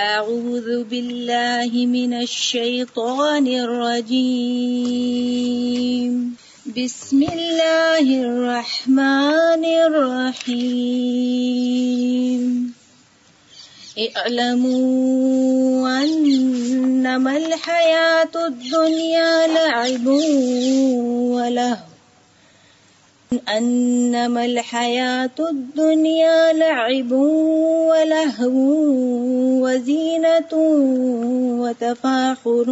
أعوذ بالله من الشيطان الرجيم. بسم الله الرحمن الرحيم. اعلموا أنما الحياة الدنيا لعب ولهو. أنما الحياة الدنيا لعب ولهو وزينة وتفاخر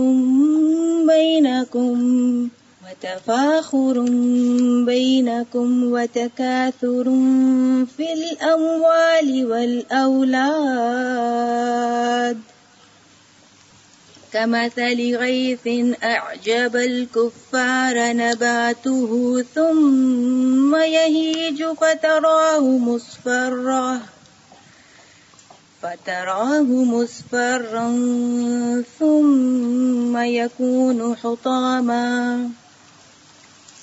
بينكم وتفاخر بينكم وتكاثر في الأموال والأولاد. كمثل غيث أعجب الكفار نباته ثم يهيج فتراه مصفرا فتراه مصفرا ثم يكون حطاما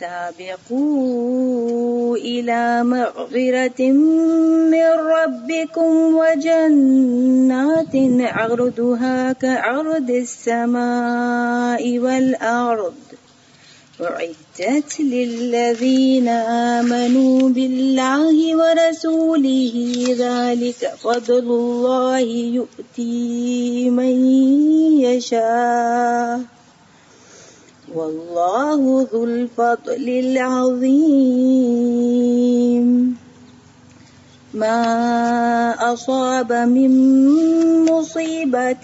سابقوا إلى مغفرة من ربكم وجنات عرضها كعرض السماء والأرض أعدت للذين آمنوا بالله ورسوله ذلك فضل الله يؤتي من يشاء والله ذو الفضل العظيم ما أصاب من مصيبة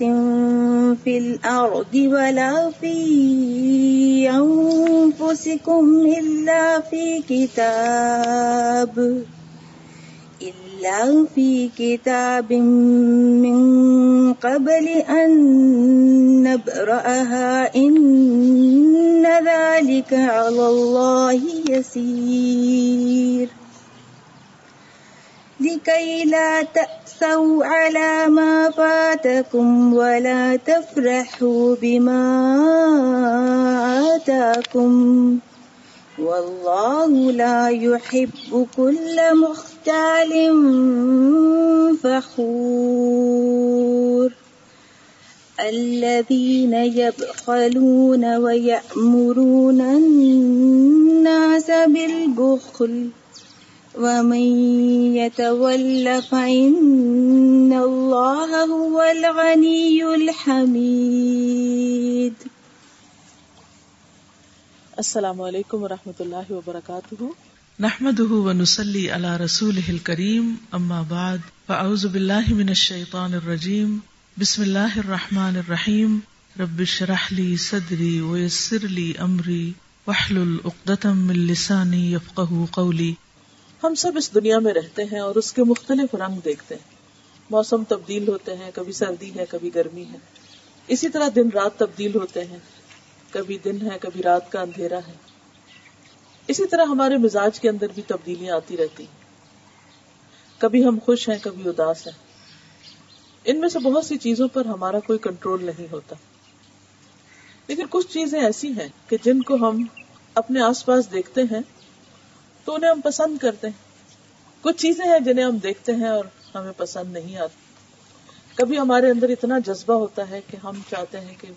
في الأرض ولا في أنفسكم إلا في كتاب إلا في كتاب من قبل أن نبرأها إن ذلك على الله يسير لكي لا تأسوا على ما فاتكم ولا تفرحوا بما آتاكم والله لا يحب كل مختال فخور. الذين يبخلون ويأمرون الناس بالبخل ومن يتول فإن الله هو الغني الحميد. السلام علیکم ورحمۃ اللہ وبرکاتہ۔ نحمده ونصلي على رسوله الكريم اما بعد فاعوذ بالله من الشيطان الرجيم بسم الله الرحمن الرحيم رب اشرح لي صدري ويسر لي امري واحلل عقدة من لساني يفقهوا قولي ہم سب اس دنیا میں رہتے ہیں اور اس کے مختلف رنگ دیکھتے ہیں۔ موسم تبدیل ہوتے ہیں کبھی سردی ہے کبھی گرمی ہے۔ اسی طرح دن رات تبدیل ہوتے ہیں۔ کبھی دن ہے، کبھی رات کا اندھیرا ہے۔ اسی طرح ہمارے مزاج کے اندر بھی تبدیلیاں آتی رہتی ہیں۔ کبھی ہم خوش ہیں، کبھی اداس ہیں۔ ان میں سے بہت سی چیزوں پر ہمارا کوئی کنٹرول نہیں ہوتا۔ لیکن کچھ چیزیں ایسی ہیں کہ جن کو ہم اپنے آس پاس دیکھتے ہیں تو انہیں ہم پسند کرتے ہیں۔ کچھ چیزیں ہیں جنہیں ہم دیکھتے ہیں اور ہمیں پسند نہیں آتی۔ کبھی ہمارے اندر اتنا جذبہ ہوتا ہے کہ ہم چاہتے ہیں کہ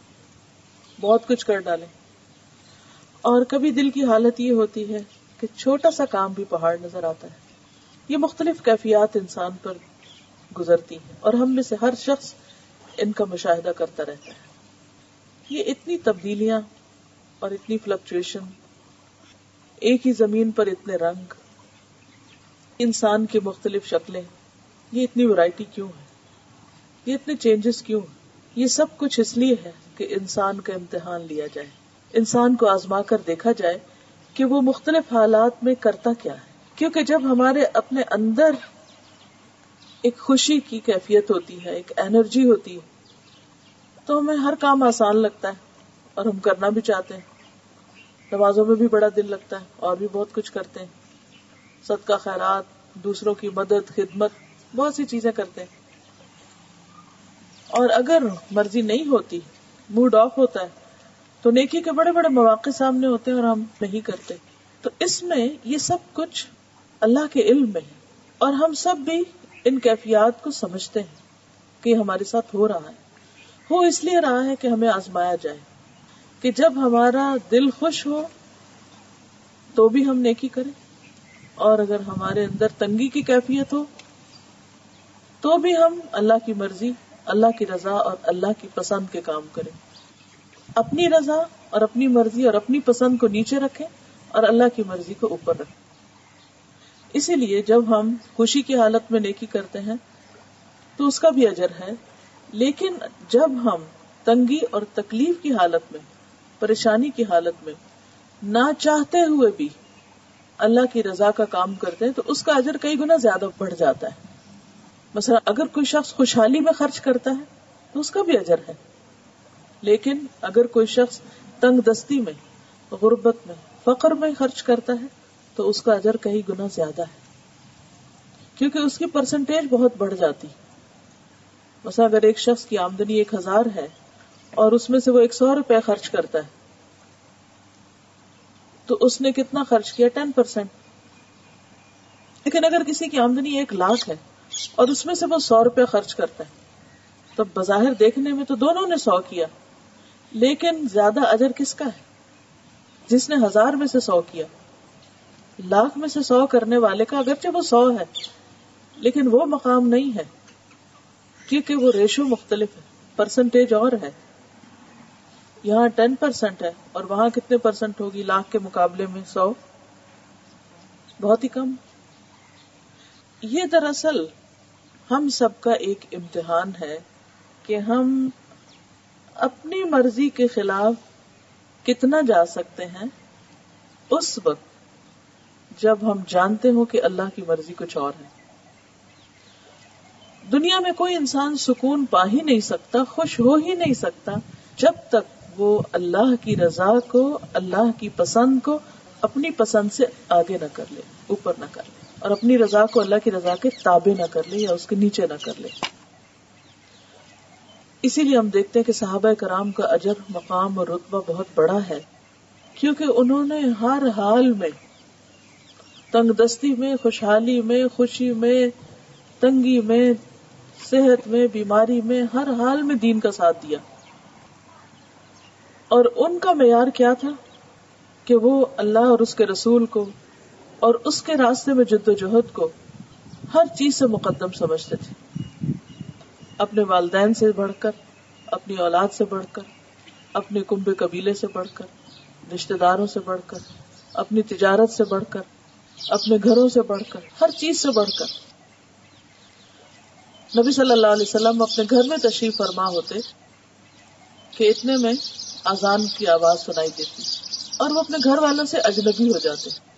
بہت کچھ کر ڈالیں۔ اور کبھی دل کی حالت یہ ہوتی ہے کہ چھوٹا سا کام بھی پہاڑ نظر آتا ہے۔ یہ مختلف کیفیات انسان پر گزرتی ہیں اور ہم میں سے ہر شخص ان کا مشاہدہ کرتا رہتا ہے۔ یہ اتنی تبدیلیاں اور اتنی فلکچویشن ایک ہی زمین پر اتنے رنگ، انسان کی مختلف شکلیں، یہ اتنی ورائٹی کیوں ہے؟ یہ اتنے چینجز کیوں یہ سب کچھ اس لیے ہے کہ انسان کا امتحان لیا جائے۔ انسان کو آزما کر دیکھا جائے کہ وہ مختلف حالات میں کرتا کیا ہے۔ کیونکہ جب ہمارے اپنے اندر ایک خوشی کی کیفیت ہوتی ہے، ایک انرجی ہوتی ہے، تو ہمیں ہر کام آسان لگتا ہے اور ہم کرنا بھی چاہتے ہیں۔ نمازوں میں بھی بڑا دل لگتا ہے، اور بھی بہت کچھ کرتے ہیں۔ صدقہ، خیرات، دوسروں کی مدد، خدمت، بہت سی چیزیں کرتے ہیں۔ اور اگر مرضی نہیں ہوتی موڈ آف ہوتا ہے، تو نیکی کے بڑے بڑے مواقع سامنے ہوتے ہیں اور ہم نہیں کرتے۔ تو اس میں یہ سب کچھ اللہ کے علم میں ہے اور ہم سب بھی ان کیفیات کو سمجھتے ہیں کہ ہمارے ساتھ ہو رہا ہے۔ ہو اس لیے رہا ہے کہ ہمیں آزمایا جائے۔ کہ جب ہمارا دل خوش ہو تو بھی ہم نیکی کریں۔ اور اگر ہمارے اندر تنگی کی کیفیت ہو تو بھی ہم اللہ کی مرضی اللہ کی رضا اور اللہ کی پسند کے کام کریں۔ اپنی رضا اور اپنی مرضی اور اپنی پسند کو نیچے رکھیں اور اللہ کی مرضی کو اوپر رکھیں۔ اسی لیے جب ہم خوشی کی حالت میں نیکی کرتے ہیں، تو اس کا بھی اجر ہے۔ لیکن جب ہم تنگی اور تکلیف کی حالت میں، پریشانی کی حالت میں نہ چاہتے ہوئے بھی اللہ کی رضا کا کام کرتے ہیں، تو اس کا اجر کئی گنا زیادہ بڑھ جاتا ہے۔ مثلا اگر کوئی شخص خوشحالی میں خرچ کرتا ہے تو اس کا بھی اجر ہے۔ لیکن اگر کوئی شخص تنگ دستی میں، غربت میں، فقر میں خرچ کرتا ہے تو اس کا اجر کئی گنا زیادہ ہے۔ کیونکہ اس کی پرسنٹیج بہت بڑھ جاتی۔ مثلا اگر ایک شخص کی آمدنی ایک ہزار ہے اور اس میں سے وہ ایک سو روپے خرچ کرتا ہے، تو اس نے کتنا خرچ کیا؟ ٹین پرسینٹ لیکن اگر کسی کی آمدنی ایک لاکھ ہے اور اس میں سے وہ سو روپے خرچ کرتا ہے تو بظاہر دیکھنے میں تو دونوں نے سو کیا، لیکن زیادہ اجر کس کا ہے؟ جس نے ہزار میں سے سو کیا۔ لاکھ میں سے سو کرنے والے کا اگرچہ وہ سو ہے، لیکن وہ مقام نہیں ہے، کیونکہ وہ ریشو مختلف ہے پرسنٹیج اور ہے۔ یہاں ٹین پرسینٹ ہے، اور وہاں کتنے پرسینٹ ہوگی لاکھ کے مقابلے میں سو؟ بہت ہی کم۔ یہ دراصل ہم سب کا ایک امتحان ہے کہ ہم اپنی مرضی کے خلاف کتنا جا سکتے ہیں۔ اس وقت جب ہم جانتے ہوں کہ اللہ کی مرضی کچھ اور ہے۔ دنیا میں کوئی انسان سکون پا ہی نہیں سکتا، خوش ہو ہی نہیں سکتا جب تک وہ اللہ کی رضا کو، اللہ کی پسند کو اپنی پسند سے آگے نہ کر لے، اوپر نہ کر لے۔ اور اپنی رضا کو اللہ کی رضا کے تابع نہ کر لے یا اس کے نیچے نہ کر لے۔ اسی لیے ہم دیکھتے ہیں کہ صحابہ کرام کا اجر، مقام اور رتبہ بہت بڑا ہے، کیونکہ انہوں نے ہر حال میں تنگ دستی میں، خوشحالی میں، خوشی میں، تنگی میں، صحت میں، بیماری میں ہر حال میں دین کا ساتھ دیا۔ اور ان کا معیار کیا تھا؟ کہ وہ اللہ اور اس کے رسول کو اور اس کے راستے میں جد و جہد کو ہر چیز سے مقدم سمجھتے تھے۔ اپنے والدین سے بڑھ کر، اپنی اولاد سے بڑھ کر، اپنے کنبے قبیلے سے بڑھ کر رشتے داروں سے بڑھ کر، اپنی تجارت سے بڑھ کر، اپنے گھروں سے بڑھ کر، ہر چیز سے بڑھ کر۔ نبی صلی اللہ علیہ وسلم اپنے گھر میں تشریف فرما ہوتے کہ اتنے میں آزان کی آواز سنائی دیتی اور وہ اپنے گھر والوں سے اجنبی ہو جاتے۔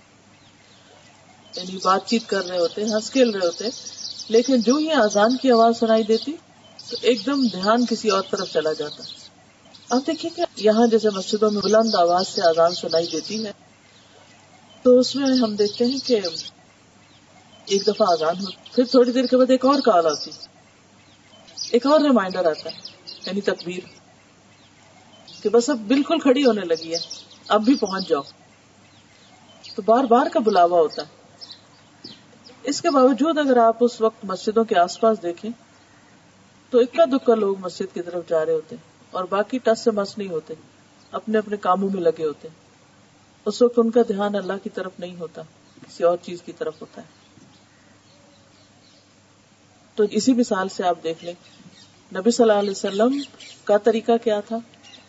یعنی بات چیت کر رہے ہوتے ہنس کھیل رہے ہوتے لیکن جو ہی آزان کی آواز سنائی دیتی، تو ایک دم دھیان کسی اور طرف چلا جاتا۔ اب دیکھیے کہ یہاں جیسے مسجدوں میں بلند آواز سے آزان سنائی دیتی ہے، تو اس میں ہم دیکھتے ہیں کہ ایک دفعہ آزان ہو، پھر تھوڑی دیر کے بعد ایک اور کال آتی۔ ایک اور ریمائنڈر آتا ہے یعنی تکبیر، کہ بس اب بالکل کھڑی ہونے لگی ہے، اب بھی پہنچ جاؤ۔ تو بار بار کا بلاوا ہوتا ہے۔ اس کے باوجود اگر آپ اس وقت مسجدوں کے آس پاس دیکھیں، تو اکا دکا لوگ مسجد کی طرف جا رہے ہوتے ہیں اور باقی ٹس سے مس نہیں ہوتے، اپنے اپنے کاموں میں لگے ہوتے ہیں۔ اس وقت ان کا دھیان اللہ کی طرف نہیں ہوتا، کسی اور چیز کی طرف ہوتا ہے۔ تو اسی مثال سے آپ دیکھ لیں، نبی صلی اللہ علیہ وسلم کا طریقہ کیا تھا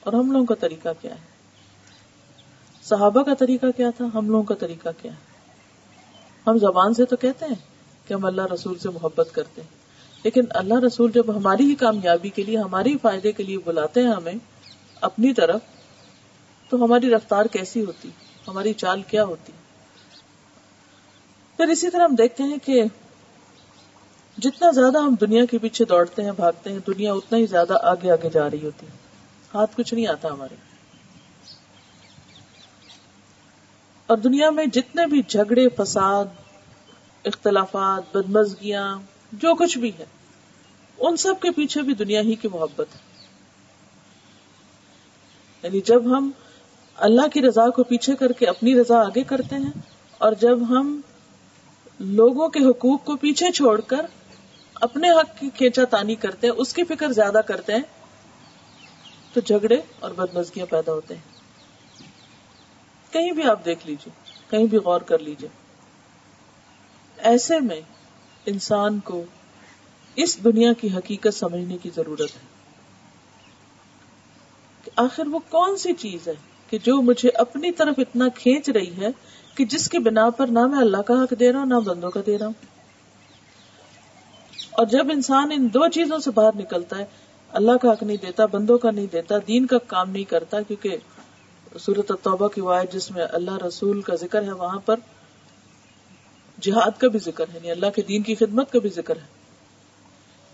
اور ہم لوگوں کا طریقہ کیا ہے؟ صحابہ کا طریقہ کیا تھا، ہم لوگوں کا طریقہ کیا ہے؟ ہم زبان سے تو کہتے ہیں کہ ہم اللہ رسول سے محبت کرتے ہیں۔ لیکن اللہ رسول جب ہماری ہی کامیابی کے لیے، ہماری فائدے کے لیے بلاتے ہیں ہمیں اپنی طرف، تو ہماری رفتار کیسی ہوتی؟ ہماری چال کیا ہوتی؟ پھر اسی طرح ہم دیکھتے ہیں کہ جتنا زیادہ ہم دنیا کے پیچھے دوڑتے ہیں، بھاگتے ہیں، دنیا اتنا ہی زیادہ آگے آگے جا رہی ہوتی۔ ہاتھ کچھ نہیں آتا ہمارے۔ اور دنیا میں جتنے بھی جھگڑے، فساد، اختلافات، بدمزگیاں، جو کچھ بھی ہے ان سب کے پیچھے بھی دنیا ہی کی محبت ہے۔ یعنی جب ہم اللہ کی رضا کو پیچھے کر کے اپنی رضا آگے کرتے ہیں، اور جب ہم لوگوں کے حقوق کو پیچھے چھوڑ کر اپنے حق کی کھینچا تانی کرتے ہیں، اس کی فکر زیادہ کرتے ہیں، تو جھگڑے اور بدمزگیاں پیدا ہوتے ہیں۔ کہیں بھی آپ دیکھ لیجیے کہیں بھی غور کر لیجیے ایسے میں انسان کو اس دنیا کی حقیقت سمجھنے کی ضرورت ہے کہ آخر وہ کون سی چیز ہے کہ جو مجھے اپنی طرف اتنا کھینچ رہی ہے کہ جس کی بنا پر نہ میں اللہ کا حق دے رہا ہوں، نہ بندوں کا دے رہا ہوں۔ اور جب انسان ان دو چیزوں سے باہر نکلتا ہے، اللہ کا حق نہیں دیتا، بندوں کا نہیں دیتا، دین کا کام نہیں کرتا، کیونکہ صورت توبہ کی وائد جس میں اللہ رسول کا ذکر ہے، وہاں پر جہاد کا بھی ذکر ہے یعنی اللہ کے دین کی خدمت کا بھی ذکر ہے۔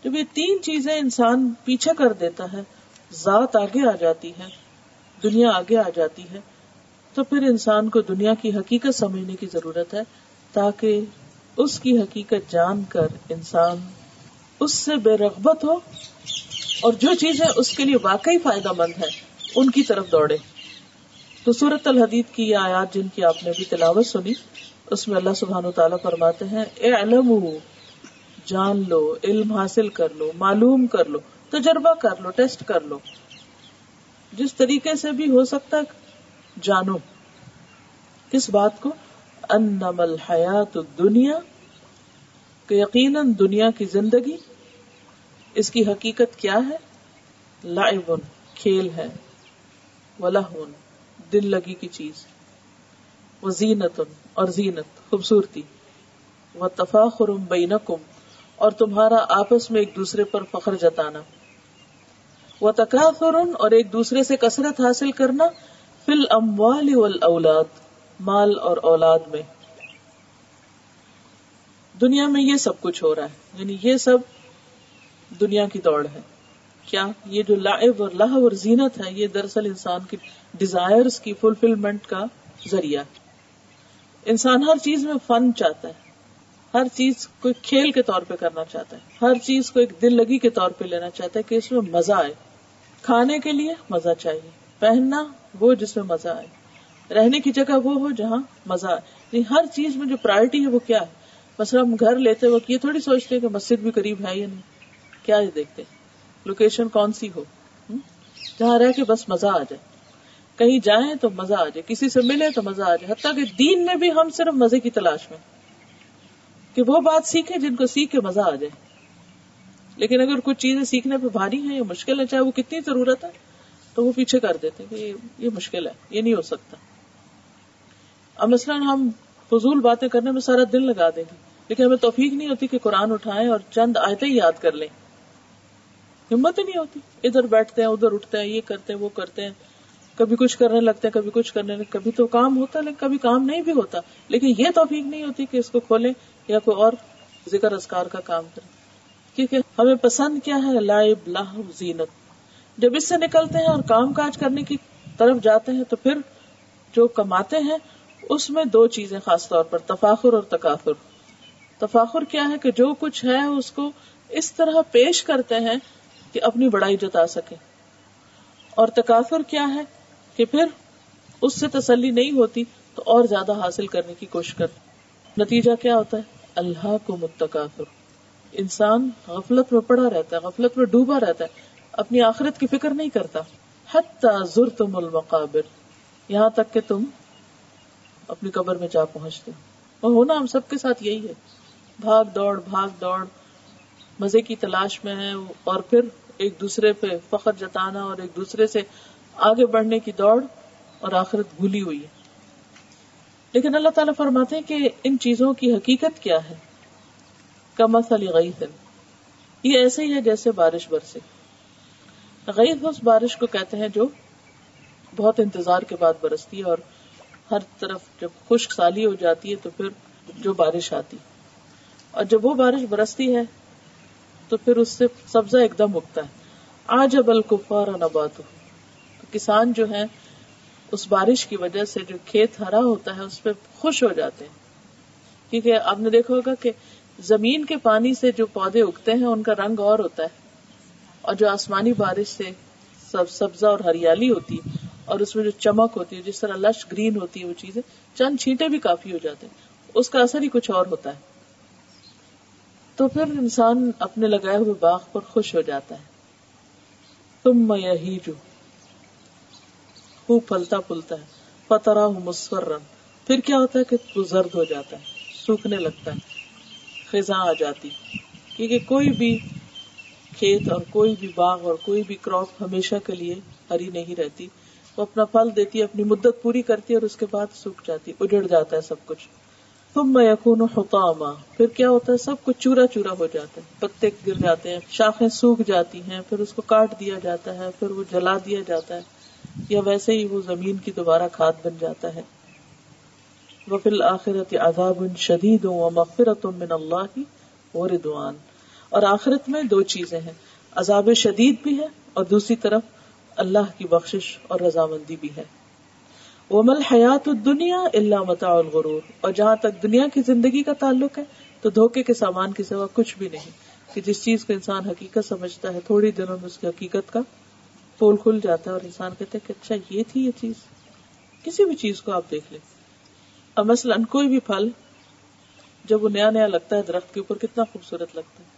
جب یہ تین چیزیں انسان پیچھے کر دیتا ہے، ذات آگے آ جاتی ہے، دنیا آگے آ جاتی ہے، تو پھر انسان کو دنیا کی حقیقت سمجھنے کی ضرورت ہے، تاکہ اس کی حقیقت جان کر انسان اس سے بے رغبت ہو اور جو چیزیں اس کے لیے واقعی فائدہ مند ہے ان کی طرف دوڑے۔ تو سورت الحدید کی یہ آیات جن کی آپ نے بھی تلاوت سنی، اس میں اللہ سبحان و تعالیٰ فرماتے ہیں اے علم جان لو، علم حاصل کر لو، معلوم کر لو، تجربہ کر لو، ٹیسٹ کر لو۔ جس طریقے سے بھی ہو سکتا جانو۔ کس بات کو؟ انم الحیات دنیا کہ یقیناً دنیا کی زندگی، اس کی حقیقت کیا ہے؟ لائبن کھیل ہے ولہن دل لگی کی چیز۔ وہ زینت اور زینت، خوبصورتی۔ وہ تفاخر بینکم، اور تمہارا آپس میں ایک دوسرے پر فخر جتانا۔ وہ تقاثر اور ایک دوسرے سے کثرت حاصل کرنا۔ فل اموال اولاد مال اور اولاد میں۔ دنیا میں یہ سب کچھ ہو رہا ہے یعنی یہ سب دنیا کی دوڑ ہے۔ کیا یہ جو لائب اور لاہ اور زینت ہے، یہ دراصل انسان کی ڈیزائر کی فلفلمنٹ کا ذریعہ انسان ہر چیز میں فن چاہتا ہے۔ ہر چیز کو کھیل کے طور پہ کرنا چاہتا ہے۔ ہر چیز کو ایک دل لگی کے طور پہ لینا چاہتا ہے کہ اس میں مزہ آئے۔ کھانے کے لیے مزہ چاہیے۔ پہننا وہ جس میں مزہ آئے۔ رہنے کی جگہ وہ ہو جہاں مزہ آئے۔ یعنی ہر چیز میں جو پرائرٹی ہے وہ کیا ہے؟ مثلا ہم گھر لیتے وقت یہ تھوڑی سوچتے ہیں کہ مسجد بھی قریب ہے یا نہیں۔ کیا یہ دیکھتے لوکیشن کون سی ہو؟ جہاں رہ کے بس مزہ آ جائے۔ کہیں جائیں تو مزہ آ جائے۔ کسی سے ملے تو مزہ آ جائے۔ حتیٰ کہ دین میں بھی ہم صرف مزے کی تلاش میں کہ وہ بات سیکھے جن کو سیکھ کے مزہ آ جائے۔ لیکن اگر کچھ چیزیں سیکھنے پہ بھاری ہیں یا مشکل ہے، چاہے وہ کتنی ضرورت ہے، تو وہ پیچھے کر دیتے کہ یہ مشکل ہے، یہ نہیں ہو سکتا۔ اب مثلاً ہم فضول باتیں کرنے میں سارا دل لگا دیں گے، لیکن ہمیں توفیق نہیں ہوتی کہ قرآن اٹھائیں اور چند آیتیں ہی یاد کر لیں۔ ہمت ہی نہیں ہوتی۔ ادھر بیٹھتے ہیں، ادھر اٹھتے ہیں، یہ کرتے ہیں، وہ کرتے ہیں۔ کبھی کچھ کرنے لگتے ہیں، کبھی کچھ کرنے لگتے کبھی تو کام ہوتا ہے، لیکن کبھی کام نہیں بھی ہوتا۔ لیکن یہ توفیق نہیں ہوتی کہ اس کو کھولیں یا کوئی اور ذکر ازکار کا کام کریں۔ کیونکہ ہمیں پسند کیا ہے لائب لاہ زینت۔ جب اس سے نکلتے ہیں اور کام کاج کرنے کی طرف جاتے ہیں، تو پھر جو کماتے ہیں، اس میں دو چیزیں خاص طور پر، تفاخر اور تقافر تفاخر کیا ہے کہ جو کچھ ہے، اس کو اس طرح پیش کرتے ہیں کہ اپنی بڑائی جتا سکے۔ اور تقافر کیا ہے کہ پھر اس سے تسلی نہیں ہوتی تو اور زیادہ حاصل کرنے کی کوشش کرتے نتیجہ کیا ہوتا ہے؟ اللہ کو متقافر انسان غفلت میں پڑا رہتا ہے، غفلت میں ڈوبا رہتا ہے۔ اپنی آخرت کی فکر نہیں کرتا۔ زر تم المقابر۔ یہاں تک کہ تم اپنی قبر میں جا پہنچتے اور ہونا ہم سب کے ساتھ یہی ہے۔ بھاگ دوڑ بھاگ دوڑ۔ مزے کی تلاش میں ہے اور پھر ایک دوسرے پہ فخر جتانا اور ایک دوسرے سے آگے بڑھنے کی دوڑ اور آخرت بھولی ہوئی ہے۔ لیکن اللہ تعالیٰ فرماتے ہیں کہ ان چیزوں کی حقیقت کیا ہے؟ کمس علی غیث یہ ایسے ہی ہے جیسے بارش برسے۔ غیث اس بارش کو کہتے ہیں جو بہت انتظار کے بعد برستی ہے اور ہر طرف جب خشک سالی ہو جاتی ہے تو پھر جو بارش آتی۔ اور جب وہ بارش برستی ہے تو پھر اس سے سبزہ ایک دم اگتا ہے۔ آج اب الکفار نبات کسان جو ہیں، اس بارش کی وجہ سے جو کھیت ہرا ہوتا ہے، اس پہ خوش ہو جاتے ہیں۔ کیونکہ آپ نے دیکھا ہوگا کہ زمین کے پانی سے جو پودے اگتے ہیں، ان کا رنگ اور ہوتا ہے۔ اور جو آسمانی بارش سے سب سبزہ اور ہریالی ہوتی ہے، اور اس میں جو چمک ہوتی ہے، جس طرح لش گرین ہوتی ہے، وہ چیزیں چند چھینٹے بھی کافی ہو جاتے ہیں۔ اس کا اثر ہی کچھ اور ہوتا ہے۔ تو پھر انسان اپنے لگائے ہوئے باغ پر خوش ہو جاتا ہے۔ تم میں جو خوب پھلتا پھلتا ہے۔ پترا ہوں مسور پھر کیا ہوتا ہے کہ وہ زرد ہو جاتا ہے، سوکھنے لگتا ہے، خزاں آ جاتی۔ کیونکہ کوئی بھی کھیت اور کوئی بھی باغ اور کوئی بھی کراپ ہمیشہ کے لیے ہری نہیں رہتی۔ وہ اپنا پھل دیتی ہے اپنی مدت پوری کرتی ہے اور اس کے بعد سوکھ جاتی، اجڑ جاتا ہے سب کچھ۔ تم میں یقون پھر کیا ہوتا ہے؟ سب کچھ چورا چورا ہو جاتا ہے۔ پتے گر جاتے ہیں، شاخیں سوکھ جاتی ہیں، پھر اس کو کاٹ دیا جاتا ہے، پھر وہ جلا دیا جاتا ہے۔ یا ویسے ہی وہ زمین کی دوبارہ کھاد بن جاتا ہے۔ وہ فی عذاب شدید و مغفرت من اللہ و ردوان اور آخرت میں دو چیزیں ہیں۔ عذاب شدید بھی ہے اور دوسری طرف اللہ کی بخشش اور رضامندی بھی ہے۔ وہ مل حیات دنیا اللہ متا الغرور اور جہاں تک دنیا کی زندگی کا تعلق ہے، تو دھوکے کے سامان کی سوا کچھ بھی نہیں۔ کہ جس چیز کو انسان حقیقت سمجھتا ہے، تھوڑی دنوں میں اس کی حقیقت کا پول کھل جاتا ہے اور انسان کہتے کہ اچھا یہ تھی یہ چیز۔ کسی بھی چیز کو آپ دیکھ لیں۔ اب مثلاً کوئی بھی پھل، جب وہ نیا نیا لگتا ہے، درخت کے اوپر کتنا خوبصورت لگتا ہے۔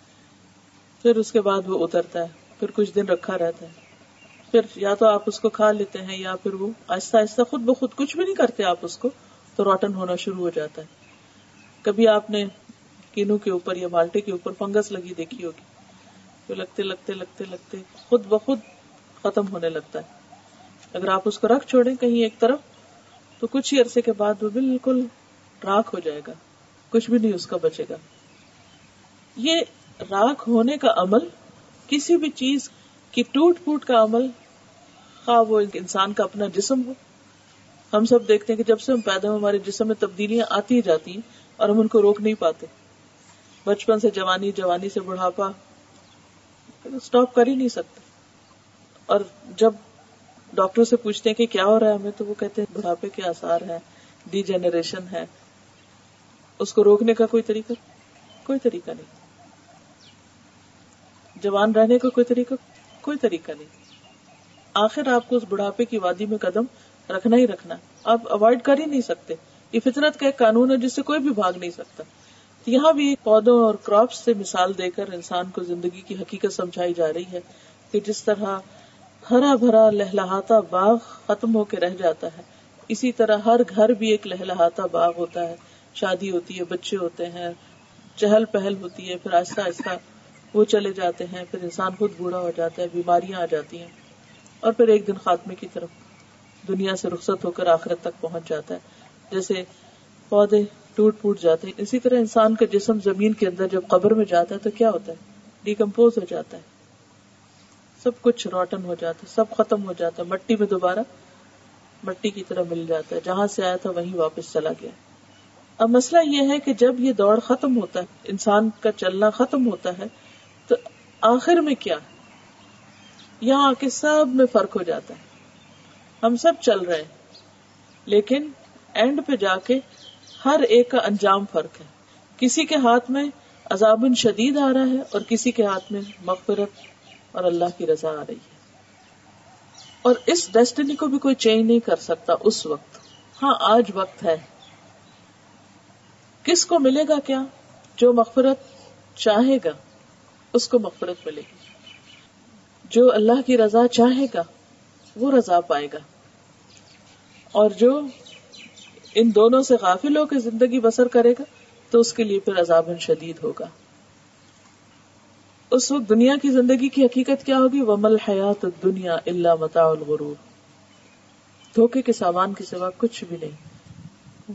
پھر اس کے بعد وہ اترتا ہے، پھر کچھ دن رکھا رہتا ہے۔ پھر یا تو آپ اس کو کھا لیتے ہیں یا پھر وہ آہستہ آہستہ خود بخود کچھ بھی نہیں کرتے آپ اس کو، تو روٹن ہونا شروع ہو جاتا ہے۔ کبھی آپ نے کینو کے اوپر یا بالٹے کے اوپر فنگس لگی دیکھی ہوگی، تو لگتے لگتے لگتے لگتے خود بخود ختم ہونے لگتا ہے۔ اگر آپ اس کو رکھ چھوڑیں کہیں ایک طرف، تو کچھ ہی عرصے کے بعد وہ بالکل راک ہو جائے گا، کچھ بھی نہیں اس کا بچے گا۔ یہ راک ہونے کا عمل کسی بھی چیز کی ٹوٹ پوٹ کا عمل خواہ وہ انسان کا اپنا جسم ہو۔ ہم سب دیکھتے ہیں کہ جب سے ہم پیدا ہو ہمارے جسم میں تبدیلیاں آتی ہی جاتی ہیں اور ہم ان کو روک نہیں پاتے۔ بچپن سے جوانی جوانی سے بڑھاپا اسٹاپ کر ہی نہیں سکتے۔ اور جب ڈاکٹر سے پوچھتے ہیں کہ کیا ہو رہا ہے ہمیں، تو وہ کہتے ہیں، بڑھاپے کے آسار ہے ڈی جنریشن ہے۔ اس کو روکنے کا کوئی طریقہ؟ کوئی طریقہ نہیں۔ جوان رہنے کا کوئی طریقہ؟ کوئی طریقہ نہیں۔ آخر آپ کو اس بڑھاپے کی وادی میں قدم رکھنا ہی رکھنا آپ اوائڈ کر ہی نہیں سکتے۔ یہ فطرت کا ایک قانون ہے جس سے کوئی بھی بھاگ نہیں سکتا۔ یہاں بھی پودوں اور کراپس سے مثال دے کر انسان کو زندگی کی حقیقت سمجھائی جا رہی ہے کہ جس طرح ہرا بھرا لہلہاتا باغ ختم ہو کے رہ جاتا ہے، اسی طرح ہر گھر بھی ایک لہلہاتا باغ ہوتا ہے۔ شادی ہوتی ہے، بچے ہوتے ہیں، چہل پہل ہوتی ہے، پھر آہستہ آہستہ وہ چلے جاتے ہیں، پھر انسان خود بوڑھا ہو جاتا ہے، بیماریاں آ جاتی ہیں۔ اور پھر ایک دن خاتمے کی طرف دنیا سے رخصت ہو کر آخرت تک پہنچ جاتا ہے۔ جیسے پودے ٹوٹ پوٹ جاتے ہیں۔ اسی طرح انسان کا جسم زمین کے اندر جب قبر میں جاتا ہے تو کیا ہوتا ہے؟ ڈیکمپوز ہو جاتا ہے۔ سب کچھ روٹن ہو جاتا ہے، سب ختم ہو جاتا ہے۔ مٹی میں دوبارہ مٹی کی طرح مل جاتا ہے۔ جہاں سے آیا تھا وہیں واپس چلا گیا۔ اب مسئلہ یہ ہے کہ جب یہ دوڑ ختم ہوتا ہے، انسان کا چلنا ختم ہوتا ہے، تو آخر میں کیا؟ یہاں آ کے سب میں فرق ہو جاتا ہے۔ ہم سب چل رہے ہیں، لیکن اینڈ پہ جا کے ہر ایک کا انجام فرق ہے۔ کسی کے ہاتھ میں عذاب شدید آ رہا ہے اور کسی کے ہاتھ میں مغفرت اور اللہ کی رضا آ رہی ہے۔ اور اس ڈیسٹنی کو بھی کوئی چینج نہیں کر سکتا اس وقت۔ ہاں آج وقت ہے۔ کس کو ملے گا کیا؟ جو مغفرت چاہے گا، اس کو مغفرت ملے گی۔ جو اللہ کی رضا چاہے گا، وہ رضا پائے گا۔ اور جو ان دونوں سے غافل ہو کے زندگی بسر کرے گا، تو اس کے لیے پھر عذاب شدید ہوگا۔ اس وقت دنیا کی زندگی کی حقیقت کیا ہوگی؟ وہ مل حیات دنیا اللہ متا الغرور۔ دھوکے کے سامان کے سوا کچھ بھی نہیں۔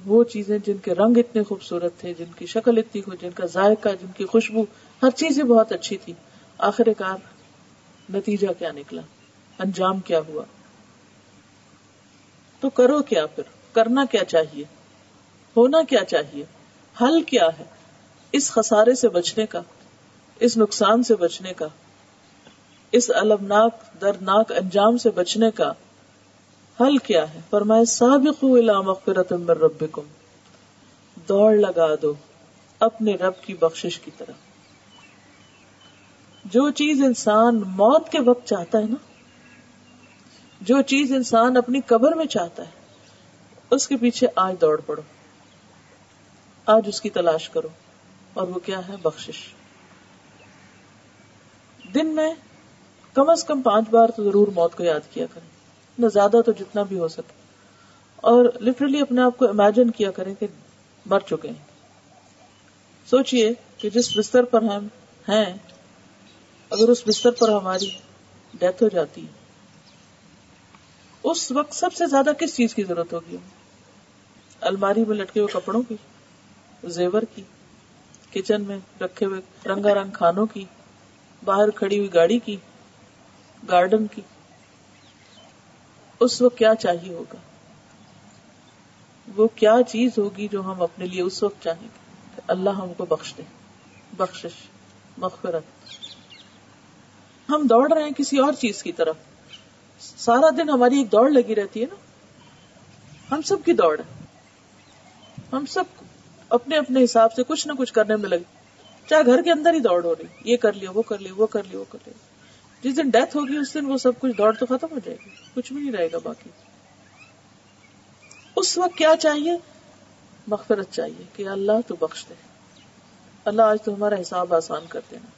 وہ چیزیں جن کے رنگ اتنے خوبصورت تھے، جن کی شکل اتنی جن کا ذائقہ، جن کی خوشبو، ہر چیز بہت اچھی تھی آخر کار نتیجہ کیا نکلا؟ انجام کیا ہوا؟ تو کرو کیا پھر؟ کرنا کیا چاہیے؟ ہونا کیا چاہیے؟ حل کیا ہے؟ اس خسارے سے بچنے کا، اس نقصان سے بچنے کا، اس المناک دردناک انجام سے بچنے کا حل کیا ہے؟ فرمائے سابقوا الى مغفرت من ربکم۔ دوڑ لگا دو اپنے رب کی بخشش کی طرف۔ جو چیز انسان موت کے وقت چاہتا ہے نا، جو چیز انسان اپنی قبر میں چاہتا ہے، اس کے پیچھے آج دوڑ پڑو، آج اس کی تلاش کرو، اور وہ کیا ہے؟ بخشش۔ دن میں کم از کم پانچ بار تو ضرور موت کو یاد کیا کریں، نہ زیادہ تو جتنا بھی ہو سکے۔ اور لٹرلی اپنے آپ کو امیجن کیا کریں کہ مر چکے ہیں۔ سوچئے کہ جس بستر پر ہم ہیں اگر اس بستر پر ہماری ڈیتھ ہو جاتی ہے، اس وقت سب سے زیادہ کس چیز کی ضرورت ہوگی؟ الماری میں لٹکے ہوئے کپڑوں کی، زیور کی، کچن میں رکھے ہوئے رنگا رنگ کھانوں کی، باہر کھڑی ہوئی گاڑی کی، گارڈن کی، اس وقت کیا چاہیے ہوگا؟ وہ کیا چیز ہوگی جو ہم اپنے لیے اس وقت چاہیں گے؟ اللہ ہم کو بخش دے بخش مغفرت ہم دوڑ رہے ہیں کسی اور چیز کی طرف۔ سارا دن ہماری ایک دوڑ لگی رہتی ہے نا۔ ہم سب کی دوڑ ہے۔ ہم سب اپنے اپنے حساب سے کچھ نہ کچھ کرنے میں لگے۔ چاہے گھر کے اندر ہی دوڑ ہو رہی، یہ کر لیا وہ کر لیا وہ کر لیا وہ کر لیا جس دن ڈیتھ ہوگی، اس دن وہ سب کچھ دوڑ تو ختم ہو جائے گی۔ کچھ بھی نہیں رہے گا باقی۔ اس وقت کیا چاہیے؟ مغفرت چاہیے کہ اللہ تو بخش دے۔ اللہ آج تو ہمارا حساب آسان کر دینا۔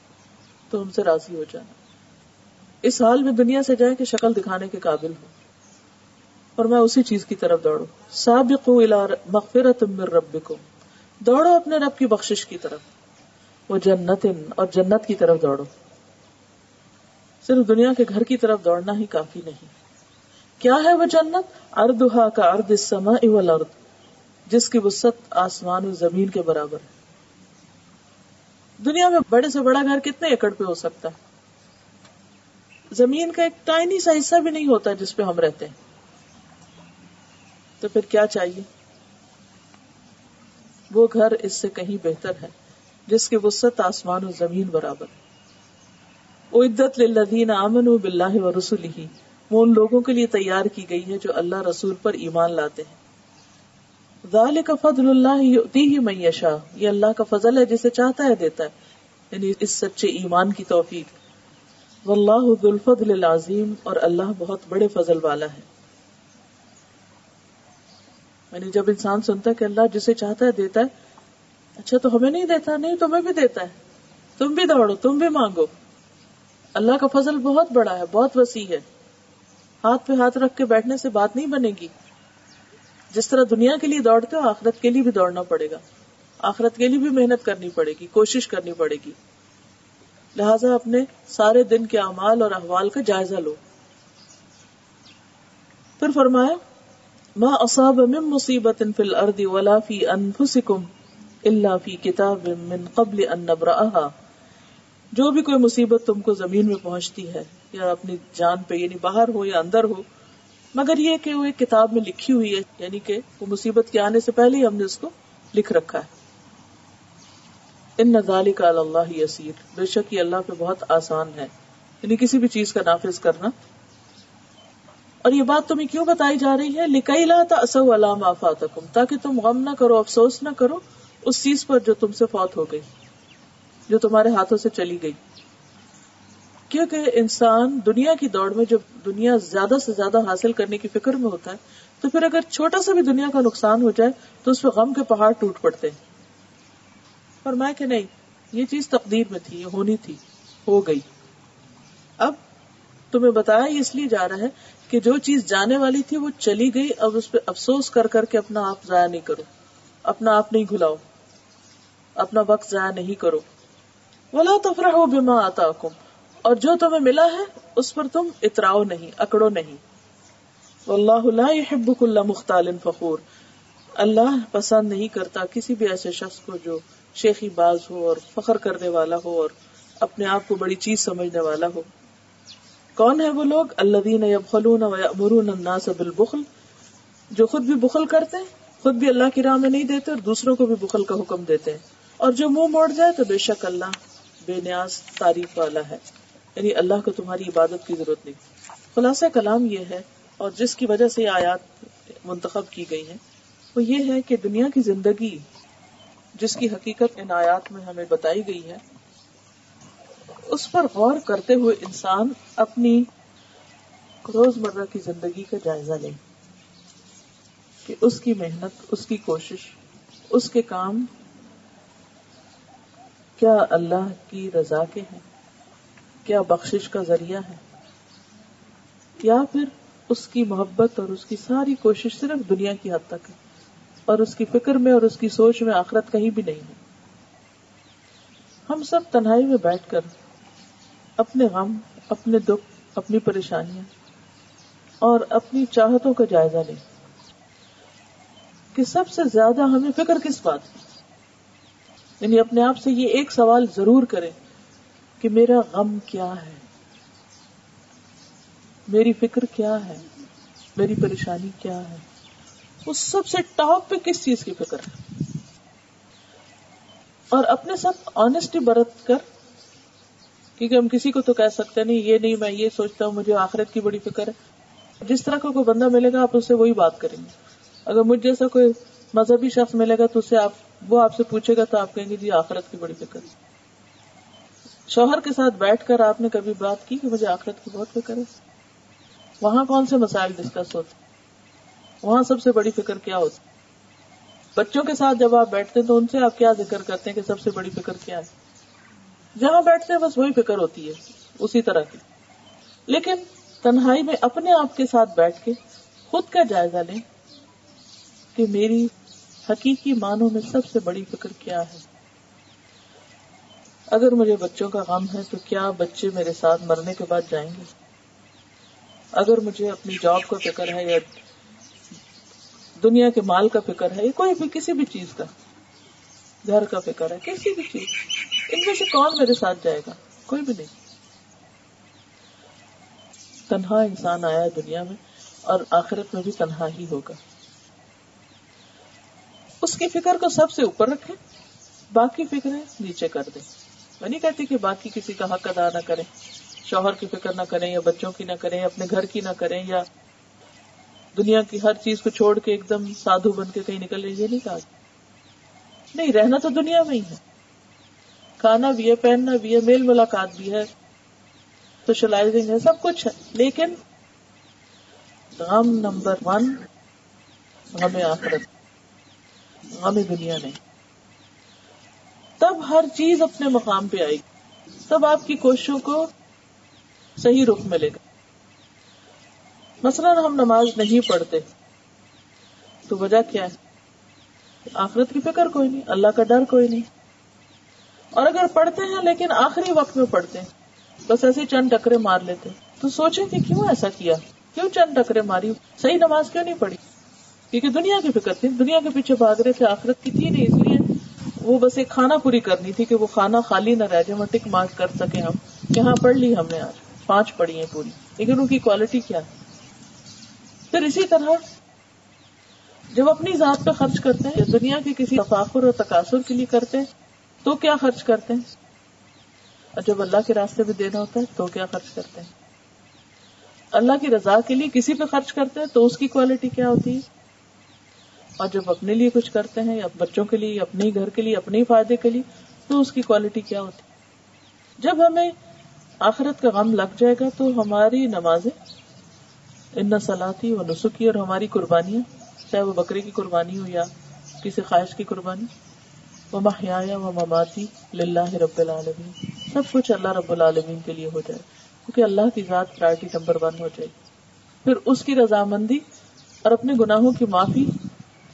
تو ہم سے راضی ہو جانا۔ اس حال میں دنیا سے جائے کہ شکل دکھانے کے قابل ہو اور میں اسی چیز کی طرف دوڑوں۔ سابقوا الى مغفرت من ربکم۔ دوڑو اپنے رب کی بخشش کی طرف۔ وہ جنت اور جنت کی طرف دوڑو۔ صرف دنیا کے گھر کی طرف دوڑنا ہی کافی نہیں۔ کیا ہے وہ جنت؟ اردہا کا ارد السماء والارض۔ جس کی وسط آسمان و زمین کے برابر ہے۔ دنیا میں بڑے سے بڑا گھر کتنے ایکڑ پہ ہو سکتا ہے؟ زمین کا ایک ٹائنی سا حصہ بھی نہیں ہوتا جس پہ ہم رہتے ہیں۔ تو پھر کیا چاہیے؟ وہ گھر اس سے کہیں بہتر ہے، جس کی وسط آسمان و زمین برابر۔ وہ عدت للذین آمنوا باللہ و رسولہ وہ ان لوگوں کے لیے تیار کی گئی ہے جو اللہ رسول پر ایمان لاتے ہیں۔ ذالک فضل اللہ یؤتیہ من یشاء۔ یہ اللہ کا فضل ہے جسے چاہتا ہے دیتا ہے۔ یعنی اس سچے ایمان کی توفیق۔ واللہ ذو الفضل العظیم اور اللہ بہت بڑے فضل والا ہے۔ یعنی جب انسان سنتا ہے کہ اللہ جسے چاہتا ہے دیتا ہے اچھا تو ہمیں نہیں دیتا، نہیں تمہیں بھی دیتا ہے۔ تم بھی دوڑو، تم بھی مانگو۔ اللہ کا فضل بہت بڑا ہے، بہت وسیع ہے۔ ہاتھ پہ ہاتھ رکھ کے بیٹھنے سے بات نہیں بنے گی۔ جس طرح دنیا کے لیے دوڑتے ہو، آخرت کے لیے بھی دوڑنا پڑے گا۔ آخرت کے لیے بھی محنت کرنی پڑے گی، کوشش کرنی پڑے گی۔ لہذا اپنے سارے دن کے اعمال اور احوال کا جائزہ لو۔ پھر فرمایا، ما اصاب من مصیبت فی الارض ولا فی انفسکم الا فی کتاب من قبل ان نبرأها جو بھی کوئی مصیبت تم کو زمین میں پہنچتی ہے، یا اپنی جان پہ یعنی باہر ہو یا اندر ہو، مگر یہ کہ وہ ایک کتاب میں لکھی ہوئی ہے یعنی کہ وہ مصیبت کے آنے سے پہلے ہی ہم نے اس کو لکھ رکھا ہے۔ ان نظالی کا اللہ یسیر۔ بے شک یہ اللہ پہ بہت آسان ہے۔ یعنی کسی بھی چیز کا نافذ کرنا۔ اور یہ بات تمہیں کیوں بتائی جا رہی ہے؟ لکئی لا اصو علام آفات تاکہ تم غم نہ کرو، افسوس نہ کرو اس چیز پر جو تم سے فوت ہو گئی، جو تمہارے ہاتھوں سے چلی گئی۔ کیونکہ انسان دنیا کی دوڑ میں جب دنیا زیادہ سے زیادہ حاصل کرنے کی فکر میں ہوتا ہے، تو پھر اگر چھوٹا سا بھی دنیا کا نقصان ہو جائے، تو اس پہ غم کے پہاڑ ٹوٹ پڑتے ہیں۔ فرمایا کہ نہیں، یہ چیز تقدیر میں تھی، یہ ہونی تھی، ہو گئی۔ اب تمہیں بتایا اس لیے جا رہا ہے کہ جو چیز جانے والی تھی، وہ چلی گئی۔ اب اس پہ افسوس کر کر کے اپنا آپ ضائع نہیں کرو۔ اپنا آپ نہیں گھلاؤ اپنا وقت ضائع نہیں کرو۔ بولا تو فرح بیما آتا اور جو تمہیں ملا ہے، اس پر تم اتراؤ نہیں، اکڑو نہیں۔ واللہ لا يحب كل مختال فخور۔ اللہ پسند نہیں کرتا کسی بھی ایسے شخص کو جو شیخی باز ہو اور فخر کرنے والا ہو اور اپنے آپ کو بڑی چیز سمجھنے والا ہو۔ کون ہے وہ لوگ؟ الناس بالبخل۔ جو خود بھی بخل کرتے ہیں، خود بھی اللہ کی راہ میں نہیں دیتے اور دوسروں کو بھی بخل کا حکم دیتے ہیں۔ اور جو منہ موڑ جائے تو بے شک اللہ بے نیاز تعریف والا ہے۔ یعنی اللہ کو تمہاری عبادت کی ضرورت نہیں۔ خلاصہ کلام یہ ہے اور جس کی وجہ سے یہ آیات منتخب کی گئی ہیں، وہ یہ ہے کہ دنیا کی زندگی جس کی حقیقت ان آیات میں ہمیں بتائی گئی ہے، اس پر غور کرتے ہوئے انسان اپنی روز مرہ کی زندگی کا جائزہ لے کہ اس کی محنت، اس کی کوشش، اس کے کام کیا اللہ کی رضا کے ہیں، کیا بخشش کا ذریعہ ہے یا پھر اس کی محبت اور اس کی ساری کوشش صرف دنیا کی حد تک ہے۔ اور اس کی فکر میں اور اس کی سوچ میں آخرت کہیں بھی نہیں ہے۔ ہم سب تنہائی میں بیٹھ کر اپنے غم، اپنے دکھ، اپنی پریشانیاں اور اپنی چاہتوں کا جائزہ لیں۔ کہ سب سے زیادہ ہمیں فکر کس بات کی؟ یعنی اپنے آپ سے یہ ایک سوال ضرور کریں کہ میرا غم کیا ہے؟ میری فکر کیا ہے؟ میری پریشانی کیا ہے؟ اس سب سے ٹاپ پہ کس چیز کی فکر ہے؟ اور اپنے ساتھ آنےسٹی برت کر، کیونکہ ہم کسی کو تو کہہ سکتے نہیں، یہ نہیں، میں یہ سوچتا ہوں، مجھے آخرت کی بڑی فکر ہے۔ جس طرح کا کوئی بندہ ملے گا، آپ اس سے وہی بات کریں گے۔ اگر مجھ جیسا کوئی مذہبی شخص ملے گا، تو اسے آپ، وہ آپ سے پوچھے گا، تو آپ کہیں گے جی آخرت کی بڑی فکر ہے۔ شوہر کے ساتھ بیٹھ کر آپ نے کبھی بات کی کہ مجھے آخرت کی بہت فکر ہے؟ وہاں کون سے مسائل ڈسکس ہوتے وہاں سب سے بڑی فکر کیا ہوتی بچوں کے ساتھ جب آپ بیٹھتے تو ان سے آپ کیا ذکر کرتے ہیں کہ سب سے بڑی فکر کیا ہے؟ جہاں بیٹھتے ہیں بس وہی فکر ہوتی ہے، اسی طرح کی۔ لیکن تنہائی میں اپنے آپ کے ساتھ بیٹھ کے خود کا جائزہ لیں کہ میری حقیقی معنوں میں سب سے بڑی فکر کیا ہے۔ اگر مجھے بچوں کا غم ہے تو کیا بچے میرے ساتھ مرنے کے بعد جائیں گے؟ اگر مجھے اپنی جاب کا فکر ہے یا دنیا کے مال کا فکر ہے یا کوئی بھی کسی بھی چیز کا، گھر کا فکر ہے، کسی بھی چیز۔ ان میں سے کون میرے ساتھ جائے گا؟ کوئی بھی نہیں۔ تنہا انسان آیا دنیا میں اور آخرت میں بھی تنہا ہی ہوگا۔ اس کی فکر کو سب سے اوپر رکھے باقی فکریں نیچے کر دیں۔ میں نہیں کہتی کہ باقی کسی کا حق ادا نہ کریں، شوہر کی فکر نہ کریں یا بچوں کی نہ کریں، اپنے گھر کی نہ کریں یا دنیا کی ہر چیز کو چھوڑ کے ایک دم سادھو بن کے کہیں نکل یہ نہیں کہا نہیں، رہنا تو دنیا میں ہی ہے۔ کھانا بھی ہے، پہننا بھی ہے، میل ملاقات بھی ہے سوشلائزنگ ہے سب کچھ ہے۔ لیکن غم نمبر ون ہمیں آخرت ہمیں دنیا نہیں۔ تب ہر چیز اپنے مقام پہ آئے گی۔ تب آپ کی کوششوں کو صحیح رخ ملے گا۔ مثلاً ہم نماز نہیں پڑھتے، تو وجہ کیا ہے؟ آخرت کی فکر کوئی نہیں، اللہ کا ڈر کوئی نہیں۔ اور اگر پڑھتے ہیں لیکن آخری وقت میں پڑھتے ہیں، بس ایسے چند ٹکرے مار لیتے۔ تو سوچیں کہ کیوں ایسا کیا؟ کیوں چند ٹکرے ماری؟ صحیح نماز کیوں نہیں پڑھی؟ کیونکہ دنیا کی فکر تھی، دنیا کے پیچھے بھاگ رہے تھے، آخرت کی تھی نہیں، اس لیے وہ بس ایک کھانا پوری کرنی تھی کہ وہ کھانا خالی نہ رہ جائے ٹک مارک کر سکے ہم یہاں پڑھ لی ہم نے آج، پانچ پڑھی ہیں پوری۔ لیکن ان کی کوالٹی کیا؟ پھر اسی طرح جب اپنی ذات پہ خرچ کرتے ہیں، دنیا کے کسی تفاخر اور تقاصر کے لیے کرتے ہیں، تو کیا خرچ کرتے ہیں؟ اور جب اللہ کے راستے پہ دینا ہوتا ہے، تو کیا خرچ کرتے ہیں؟ اللہ کی رضا کے لیے کسی پہ خرچ کرتے ہیں، تو اس کی کوالٹی کیا ہوتی ہے؟ اور جب اپنے لیے کچھ کرتے ہیں، یا بچوں کے لیے اپنے گھر کے لیے اپنے فائدے کے لیے، تو اس کی کوالٹی کیا ہوتی جب ہمیں آخرت کا غم لگ جائے گا، تو ہماری نمازیں ان سلاتی و نسخی اور ہماری قربانیاں، چاہے وہ بکری کی قربانی ہو یا کسی خواہش کی قربانی، وہ محیا و مماتی لاہ رب العالمین۔ سب کچھ اللہ رب العالمین کے لیے ہو جائے، کیونکہ اللہ کی ذات پرائرٹی نمبر ون ہو جائے۔ پھر اس کی رضامندی اور اپنے گناہوں کی معافی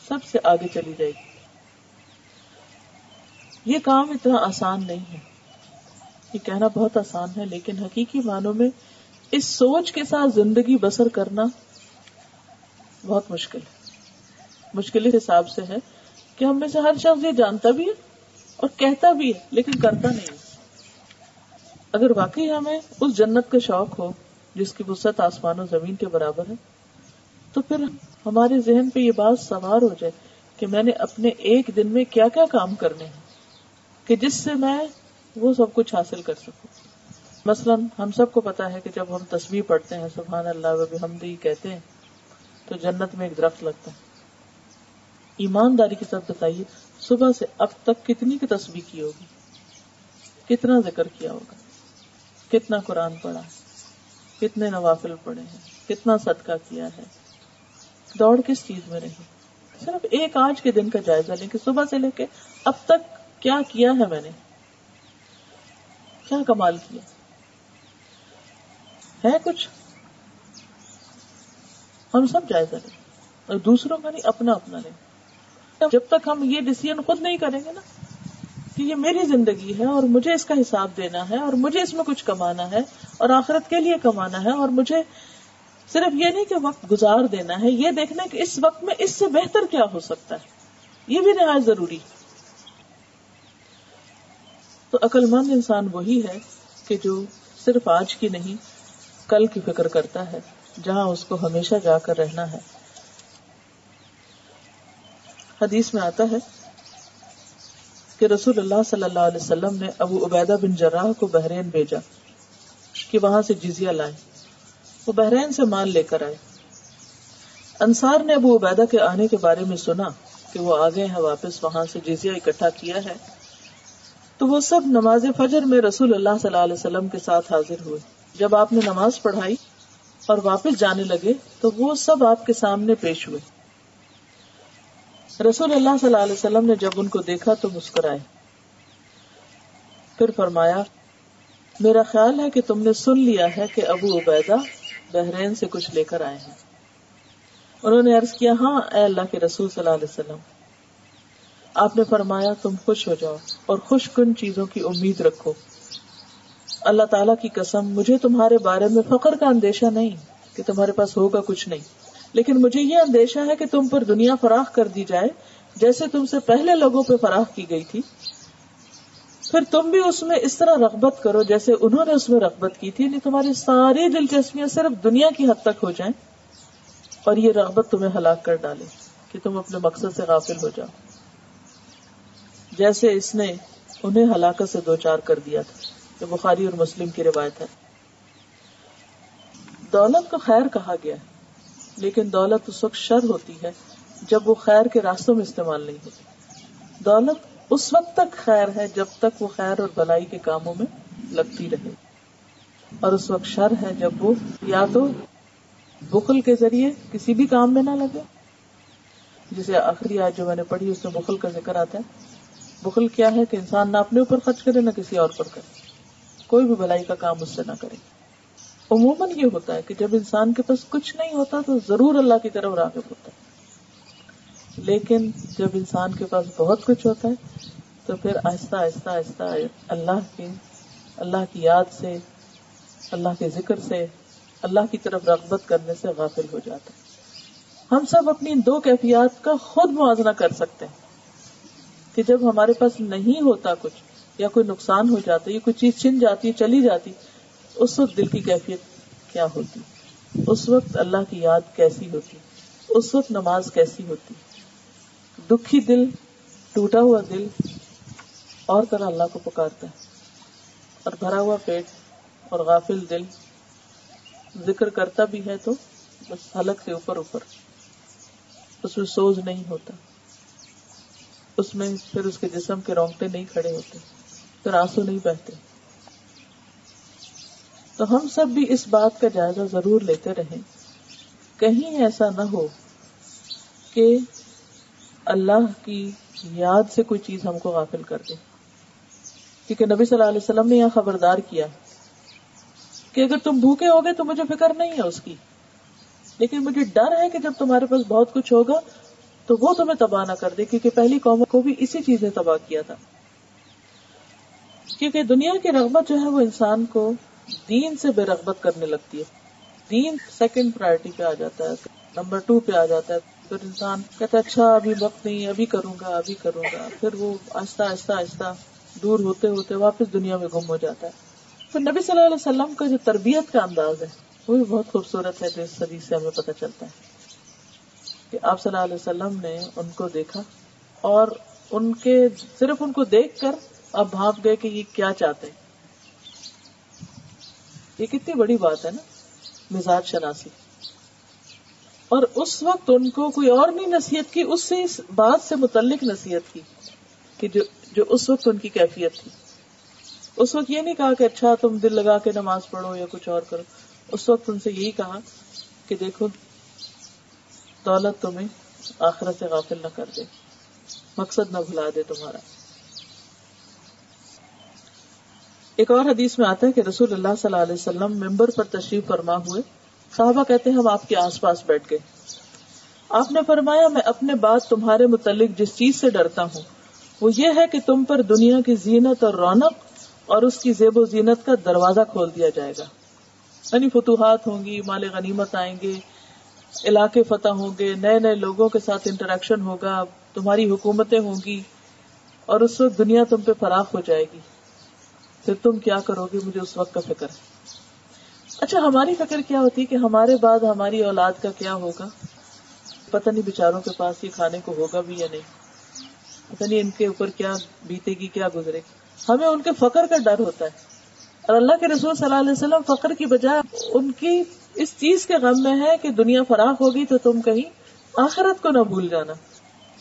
سب سے آگے چلی جائے گی۔ یہ کام اتنا آسان نہیں ہے۔ یہ کہنا بہت آسان ہے، لیکن حقیقی معنوں میں اس سوچ کے ساتھ زندگی بسر کرنا بہت مشکل ہے۔ مشکل اس حساب سے ہے کہ ہم میں سے ہر شخص یہ جانتا بھی ہے اور کہتا بھی ہے، لیکن کرتا نہیں اگر واقعی ہمیں اس جنت کا شوق ہو جس کی وسط آسمان و زمین کے برابر ہے، تو پھر ہمارے ذہن پہ یہ بات سوار ہو جائے کہ میں نے اپنے ایک دن میں کیا کیا کام کرنے ہیں، کہ جس سے میں وہ سب کچھ حاصل کر سکوں۔ مثلاً ہم سب کو پتا ہے کہ جب ہم تصویر پڑھتے ہیں، سبحان اللہ و ہم کہتے ہیں، تو جنت میں ایک درخت لگتا ہے۔ ایمانداری کے ساتھ بتائیے، صبح سے اب تک کتنی کی تصویر کی ہوگی؟ کتنا ذکر کیا ہوگا؟ کتنا قرآن پڑھا؟ کتنے نوافل پڑھے ہیں؟ کتنا صدقہ کیا ہے؟ دوڑ کس چیز میں رہی؟ صرف ایک آج کے دن کا جائزہ لیں کہ صبح سے لے کے اب تک کیا کیا ہے میں نے؟ کیا کمال کیا؟ ہے کچھ؟ ہم سب جائزہ لیں اور دوسروں کا نہیں، اپنا اپنا لیں جب تک ہم یہ ڈسیزن خود نہیں کریں گے نا کہ یہ میری زندگی ہے اور مجھے اس کا حساب دینا ہے اور مجھے اس میں کچھ کمانا ہے اور آخرت کے لیے کمانا ہے اور مجھے صرف یہ نہیں کہ وقت گزار دینا ہے، یہ دیکھنا کہ اس وقت میں اس سے بہتر کیا ہو سکتا ہے۔ یہ بھی نہایت ضروری۔ تو عقل مند انسان وہی ہے کہ جو صرف آج کی نہیں کل کی فکر کرتا ہے، جہاں اس کو ہمیشہ جا کر رہنا ہے۔ حدیث میں آتا ہے کہ رسول اللہ صلی اللہ علیہ وسلم نے ابو عبیدہ بن جراح کو بحرین بھیجا کہ وہاں سے جزیہ لائے وہ بحرین سے مال لے کر آئے۔ انصار نے ابو عبیدہ کے آنے کے بارے میں سنا کہ وہ آگے ہیں، واپس وہاں سے جزیہ اکٹھا کیا ہے۔ تو وہ سب نماز فجر میں رسول اللہ صلی اللہ علیہ وسلم کے ساتھ حاضر ہوئے۔ جب آپ نے نماز پڑھائی اور واپس جانے لگے تو وہ سب آپ کے سامنے پیش ہوئے۔ رسول اللہ صلی اللہ علیہ وسلم نے جب ان کو دیکھا تو مسکرائے۔ پھر فرمایا، میرا خیال ہے کہ تم نے سن لیا ہے کہ ابو عبیدہ بحرین سے کچھ لے کر آئے ہیں۔ انہوں نے عرض کیا ہاں اے اللہ کے رسول صلی اللہ علیہ وسلم، آپ نے فرمایا، تم خوش ہو جاؤ اور خوش کن چیزوں کی امید رکھو۔ اللہ تعالیٰ کی قسم، مجھے تمہارے بارے میں فخر کا اندیشہ نہیں کہ تمہارے پاس ہوگا کچھ نہیں۔ لیکن مجھے یہ اندیشہ ہے کہ تم پر دنیا فراخ کر دی جائے، جیسے تم سے پہلے لوگوں پہ فراخ کی گئی تھی۔ پھر تم بھی اس میں اس طرح رغبت کرو جیسے انہوں نے اس میں رغبت کی تھی۔ یعنی تمہاری ساری دلچسپیاں صرف دنیا کی حد تک ہو جائیں اور یہ رغبت تمہیں ہلاک کر ڈالے کہ تم اپنے مقصد سے غافل ہو جاؤ۔ جیسے اس نے انہیں ہلاکت سے دو چار کر دیا تھا۔ جو بخاری اور مسلم کی روایت ہے۔ دولت کو خیر کہا گیا لیکن دولت اس وقت شر ہوتی ہے جب وہ خیر کے راستوں میں استعمال نہیں ہوتی۔ دولت اس وقت تک خیر ہے جب تک وہ خیر اور بلائی کے کاموں میں لگتی رہے۔ اور اس وقت شر ہے جب وہ یا تو بخل کے ذریعے کسی بھی کام میں نہ لگے۔ جسے آخری آج جو میں نے پڑھی، اس میں بخل کا ذکر آتا ہے۔ بخل کیا ہے کہ انسان نہ اپنے اوپر خرچ کرے، نہ کسی اور پر کرے۔ کوئی بھی بھلائی کا کام اس سے نہ کرے۔ عموماً یہ ہوتا ہے کہ جب انسان کے پاس کچھ نہیں ہوتا تو ضرور اللہ کی طرف راغب ہوتا ہے۔ لیکن جب انسان کے پاس بہت کچھ ہوتا ہے تو پھر آہستہ آہستہ آہستہ اللہ کے اللہ کی یاد سے، اللہ کے ذکر سے، اللہ کی طرف رغبت کرنے سے غافل ہو جاتا ہے۔ ہم سب اپنی دو کیفیات کا خود موازنہ کر سکتے ہیں کہ جب ہمارے پاس نہیں ہوتا کچھ یا کوئی نقصان ہو جاتا ہے یا کوئی چیز چھن جاتی ہے، چلی جاتی اس وقت دل کی کیفیت کیا ہوتی؟ اس وقت اللہ کی یاد کیسی ہوتی؟ اس وقت نماز کیسی ہوتی؟ دکھی دل، ٹوٹا ہوا دل اور طرح اللہ کو پکارتا ہے۔ اور بھرا ہوا پیٹ اور غافل دل۔ ذکر کرتا بھی ہے تو بس حلق سے اوپر اوپر۔ اس میں سوز نہیں ہوتا۔ اس میں پھر اس کے جسم کے رونگٹے نہیں کھڑے ہوتے۔ پھر آنسو نہیں بہتے۔ تو ہم سب بھی اس بات کا جائزہ ضرور لیتے رہیں۔ کہیں ایسا نہ ہو کہ اللہ کی یاد سے کوئی چیز ہم کو غافل کر دے۔ کیونکہ نبی صلی اللہ علیہ وسلم نے یہاں خبردار کیا کہ اگر تم بھوکے ہوگے تو مجھے فکر نہیں ہے اس کی۔ لیکن مجھے ڈر ہے کہ جب تمہارے پاس بہت کچھ ہوگا تو وہ تمہیں تباہ نہ کر دے، کیونکہ پہلی قوموں کو بھی اسی چیز نے تباہ کیا تھا۔ کیونکہ دنیا کی رغبت جو ہے وہ انسان کو دین سے بے رغبت کرنے لگتی ہے۔ دین سیکنڈ پرائرٹی پہ آ جاتا ہے، نمبر ٹو پہ آ جاتا ہے۔ پھر انسان کہتا ہے اچھا ابھی وقت نہیں ابھی کروں گا، ابھی کروں گا۔ پھر وہ آہستہ آہستہ آہستہ دور ہوتے ہوتے واپس دنیا میں گم ہو جاتا ہے۔ پھر نبی صلی اللہ علیہ وسلم کا جو تربیت کا انداز ہے، وہ بھی بہت خوبصورت ہے، جو اس صدی سے ہمیں پتہ چلتا ہے کہ آپ صلی اللہ علیہ وسلم نے ان کو دیکھا اور ان کے صرف ان کو دیکھ کر اب بھاپ گئے کہ یہ کیا چاہتے ہیں؟ یہ کتنی بڑی بات ہے نا، مزاج شناسی۔ اور اس وقت ان کو کوئی اور نہیں نصیحت کی، اس سے اس بات سے متعلق نصیحت کی کہ جو جو اس وقت ان کی کیفیت تھی۔ اس وقت یہ نہیں کہا کہ اچھا تم دل لگا کے نماز پڑھو یا کچھ اور کرو۔ اس وقت ان سے یہی کہا کہ دیکھو، دولت تمہیں آخرت سے غافل نہ کر دے، مقصد نہ بھلا دے تمہارا۔ ایک اور حدیث میں آتا ہے کہ رسول اللہ صلی اللہ علیہ وسلم ممبر پر تشریف فرما ہوئے۔ صحابہ کہتے ہیں، ہم آپ کے آس پاس بیٹھ گئے۔ آپ نے فرمایا، میں اپنے بات تمہارے متعلق جس چیز سے ڈرتا ہوں، وہ یہ ہے کہ تم پر دنیا کی زینت اور رونق اور اس کی زیب و زینت کا دروازہ کھول دیا جائے گا۔ یعنی فتوحات ہوں گی، مال غنیمت آئیں گے، علاقے فتح ہوں گے، نئے نئے لوگوں کے ساتھ انٹریکشن ہوگا، تمہاری حکومتیں ہوں گی اور اس وقت دنیا تم پہ فراخ ہو جائے گی۔ پھر تم کیا کرو گے؟ مجھے اس وقت کا فکر ہے۔ اچھا ہماری فکر کیا ہوتی کہ ہمارے بعد ہماری اولاد کا کیا ہوگا؟ پتہ نہیں بےچاروں کے پاس یہ کھانے کو ہوگا بھی یا نہیں۔ پتہ نہیں ان کے اوپر کیا بیتے گی، کیا گزرے گی۔ ہمیں ان کے فخر کا ڈر ہوتا ہے۔ اور اللہ کے رسول صلی اللہ علیہ وسلم فخر کی بجائے ان کی اس چیز کے غم میں ہے کہ دنیا فراخ ہوگی تو تم کہیں آخرت کو نہ بھول جانا۔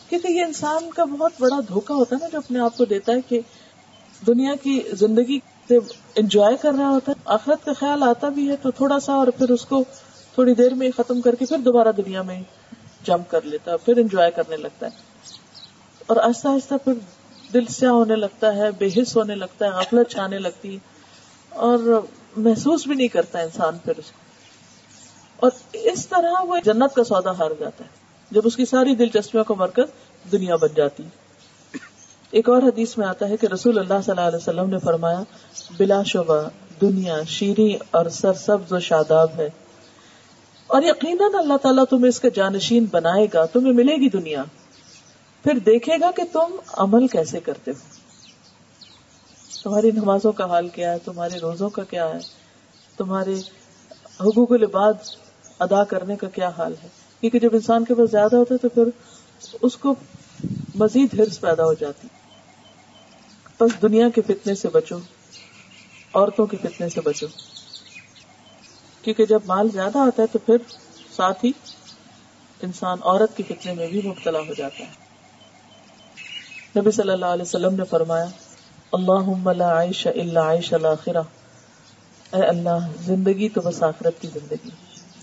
کیونکہ یہ انسان کا بہت بڑا دھوکا ہوتا ہے نا جو اپنے آپ کو دیتا ہے کہ دنیا کی زندگی سے انجوائے کر رہا ہوتا ہے، آخرت کا خیال آتا بھی ہے تو تھوڑا سا اور پھر اس کو تھوڑی دیر میں ختم کر کے پھر دوبارہ دنیا میں جمپ کر لیتا ہے، پھر انجوائے کرنے لگتا ہے۔ اور آہستہ آہستہ پھر دل سیاہ ہونے لگتا ہے، بے حص ہونے لگتا ہے، غفلت چھانے لگتی اور محسوس بھی نہیں کرتا انسان پھر اس کو۔ اور اس طرح وہ جنت کا سودا ہار جاتا ہے، جب اس کی ساری دلچسپیوں کا مرکز دنیا بن جاتی ایک اور حدیث میں آتا ہے کہ رسول اللہ صلی اللہ علیہ وسلم نے فرمایا، بلا شبہ، دنیا، شیریں اور سرسبز و شاداب ہے۔ اور یقیناً اللہ تعالیٰ تمہیں اس کا جانشین بنائے گا، تمہیں ملے گی دنیا۔ پھر دیکھے گا کہ تم عمل کیسے کرتے ہو۔ تمہاری نمازوں کا حال کیا ہے؟ تمہارے روزوں کا کیا ہے؟ تمہارے حقوق العباد ادا کرنے کا کیا حال ہے؟ کیونکہ جب انسان کے پاس زیادہ ہوتا ہے تو پھر اس کو مزید ہرس پیدا ہو جاتی۔ بس دنیا کے فتنے سے بچو، عورتوں کے فتنے سے بچو۔ کیونکہ جب مال زیادہ آتا ہے تو پھر ساتھ ہی انسان عورت کے فتنے میں بھی مبتلا ہو جاتا ہے۔ نبی صلی اللہ علیہ وسلم نے فرمایا اللہ عائش اللہ عائش الآخرہ اے اللہ، زندگی تو بس آخرت کی زندگی۔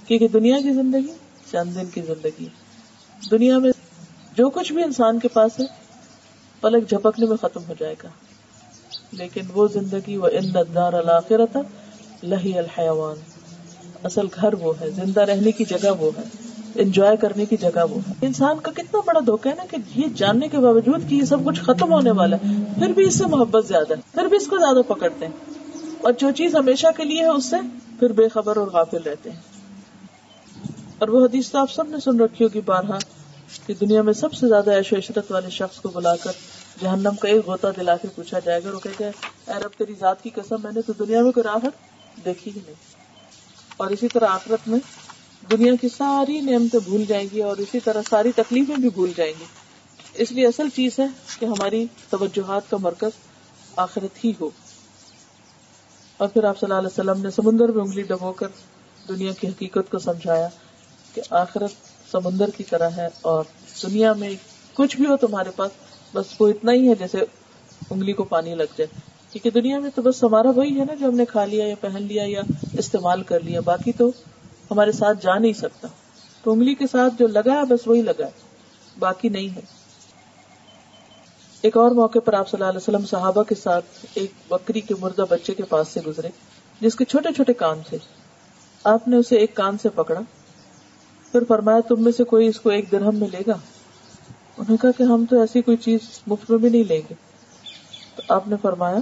کیونکہ دنیا کی زندگی چند دن کی زندگی۔ دنیا میں جو کچھ بھی انسان کے پاس ہے پلک جھپکنے میں ختم ہو جائے گا۔ لیکن وہ زندگی وہ ان دار الآخرت لہی الحیوان اصل گھر وہ ہے، زندہ رہنے کی جگہ وہ ہے، انجوائے کرنے کی جگہ وہ انسان کا کتنا بڑا دھوکا ہے نا کہ یہ جاننے کے باوجود کہ یہ سب کچھ ختم ہونے والا ہے، پھر بھی اس سے محبت زیادہ ہے، پھر بھی اس کو زیادہ پکڑتے ہیں۔ اور جو چیز ہمیشہ کے لیے ہے اس سے پھر بے خبر اور غافل رہتے ہیں۔ اور وہ حدیث تو آپ سب نے سن رکھی ہوگی بارہا۔ کہ دنیا میں سب سے زیادہ ایش و عشرت والے شخص کو بلا کر جہنم کا ایک غوطہ دلا کے پوچھا جائے گا وہ کہتے ہیں اے رب، تیری ذات کی قسم، میں نے تو دنیا میں کوئی راحت دیکھی ہی نہیں۔ اور اسی طرح آخرت میں دنیا کی ساری نعمتیں بھول جائیں گی اور اسی طرح ساری تکلیفیں بھی بھول جائیں گی۔ اس لیے اصل چیز ہے کہ ہماری توجہات کا مرکز آخرت ہی ہو۔ اور پھر آپ صلی اللہ علیہ وسلم نے سمندر میں انگلی ڈبو کر دنیا کی حقیقت کو سمجھایا کہ آخرت سمندر کی طرح ہے اور دنیا میں کچھ بھی ہو تمہارے پاس، بس وہ اتنا ہی ہے جیسے انگلی کو پانی لگ جائے۔ کیونکہ دنیا میں تو بس ہمارا وہی ہے نا جو ہم نے کھا لیا یا پہن لیا یا استعمال کر لیا، باقی تو ہمارے ساتھ جا نہیں سکتا۔ تو انگلی کے ساتھ جو لگا ہے، بس وہی لگا ہے، باقی نہیں ہے۔ ایک اور موقع پر آپ صلی اللہ علیہ وسلم صحابہ کے ساتھ ایک بکری کے مردہ بچے کے پاس سے گزرے، جس کے چھوٹے چھوٹے کان تھے۔ آپ نے اسے ایک کان سے پکڑا۔ پھر فرمایا تم میں سے کوئی اس کو ایک درہم میں لے گا؟ انہوں نے کہا کہ ہم تو ایسی کوئی چیز مفت میں بھی نہیں لیں گے۔ تو آپ نے فرمایا،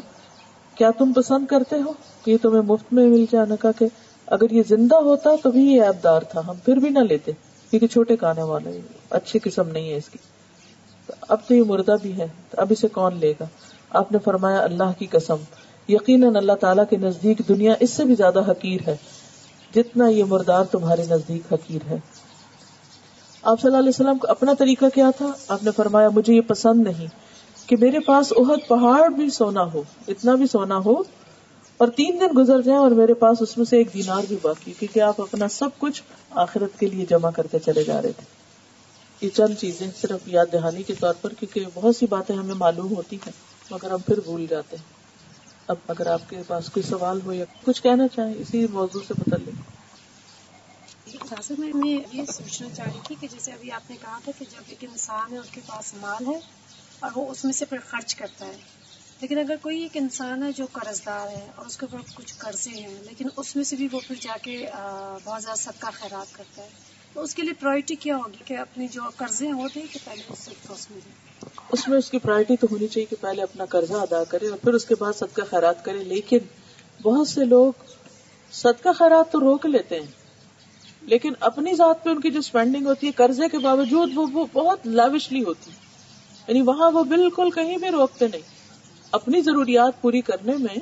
کیا تم پسند کرتے ہو کہ یہ تمہیں مفت میں مل جائے؟ کہا کہ اگر یہ زندہ ہوتا تو بھی یہ ایبدار تھا، ہم پھر بھی نہ لیتے، کیونکہ چھوٹے کانے والے، اچھی قسم نہیں ہے اس کی۔ اب تو یہ مردہ بھی ہے اب اسے کون لے گا؟ آپ نے فرمایا، اللہ کی قسم۔ یقیناً اللہ تعالیٰ کے نزدیک دنیا اس سے بھی زیادہ حقیر ہے، جتنا یہ مردار تمہارے نزدیک حقیر ہے۔ آپ صلی اللہ علیہ وسلم کا اپنا طریقہ کیا تھا؟ آپ نے فرمایا، مجھے یہ پسند نہیں کہ میرے پاس اہد پہاڑ بھی سونا ہو، اتنا بھی سونا ہو اور تین دن گزر جائیں اور میرے پاس اس میں سے ایک دینار بھی باقی، کیونکہ آپ اپنا سب کچھ آخرت کے لیے جمع کرتے چلے جا رہے تھے۔ یہ چند چیزیں صرف یاد دہانی کے طور پر، کیونکہ بہت سی باتیں ہمیں معلوم ہوتی ہیں، مگر ہم پھر بھول جاتے ہیں۔ اب اگر آپ کے پاس کوئی سوال ہو یا کچھ کہنا چاہیں، اسی موضوع سے بدل لیں میں یہ سوچنا چاہ رہی تھی کہ جیسے ابھی آپ نے کہا تھا کہ جب ایک انسان ہے، اس کے پاس مال ہے اور وہ اس میں سے پھر خرچ کرتا ہے۔ لیکن اگر کوئی ایک انسان ہے جو قرض دار ہے اور اس کے اوپر کچھ قرضے ہیں، لیکن اس میں سے بھی وہ پھر جا کے بہت زیادہ صدقہ خیرات کرتا ہے، تو اس کے لیے پرائرٹی کیا ہوگی کہ اپنی جو قرضے ہیں، وہ دیں کہ پہلے اس سے اس میں دیں؟ اس میں اس کی پرائرٹی تو ہونی چاہیے کہ پہلے اپنا قرضہ ادا کرے اور پھر اس کے بعد صدقہ خیرات کرے، لیکن بہت سے لوگ صدقہ خیرات تو روک لیتے ہیں۔ لیکن اپنی ذات پہ ان کی جو اسپینڈنگ ہوتی ہے، قرضے کے باوجود وہ وہ بہت لیوشلی ہوتی یعنی وہاں وہ بالکل کہیں بھی روکتے نہیں۔ اپنی ضروریات پوری کرنے میں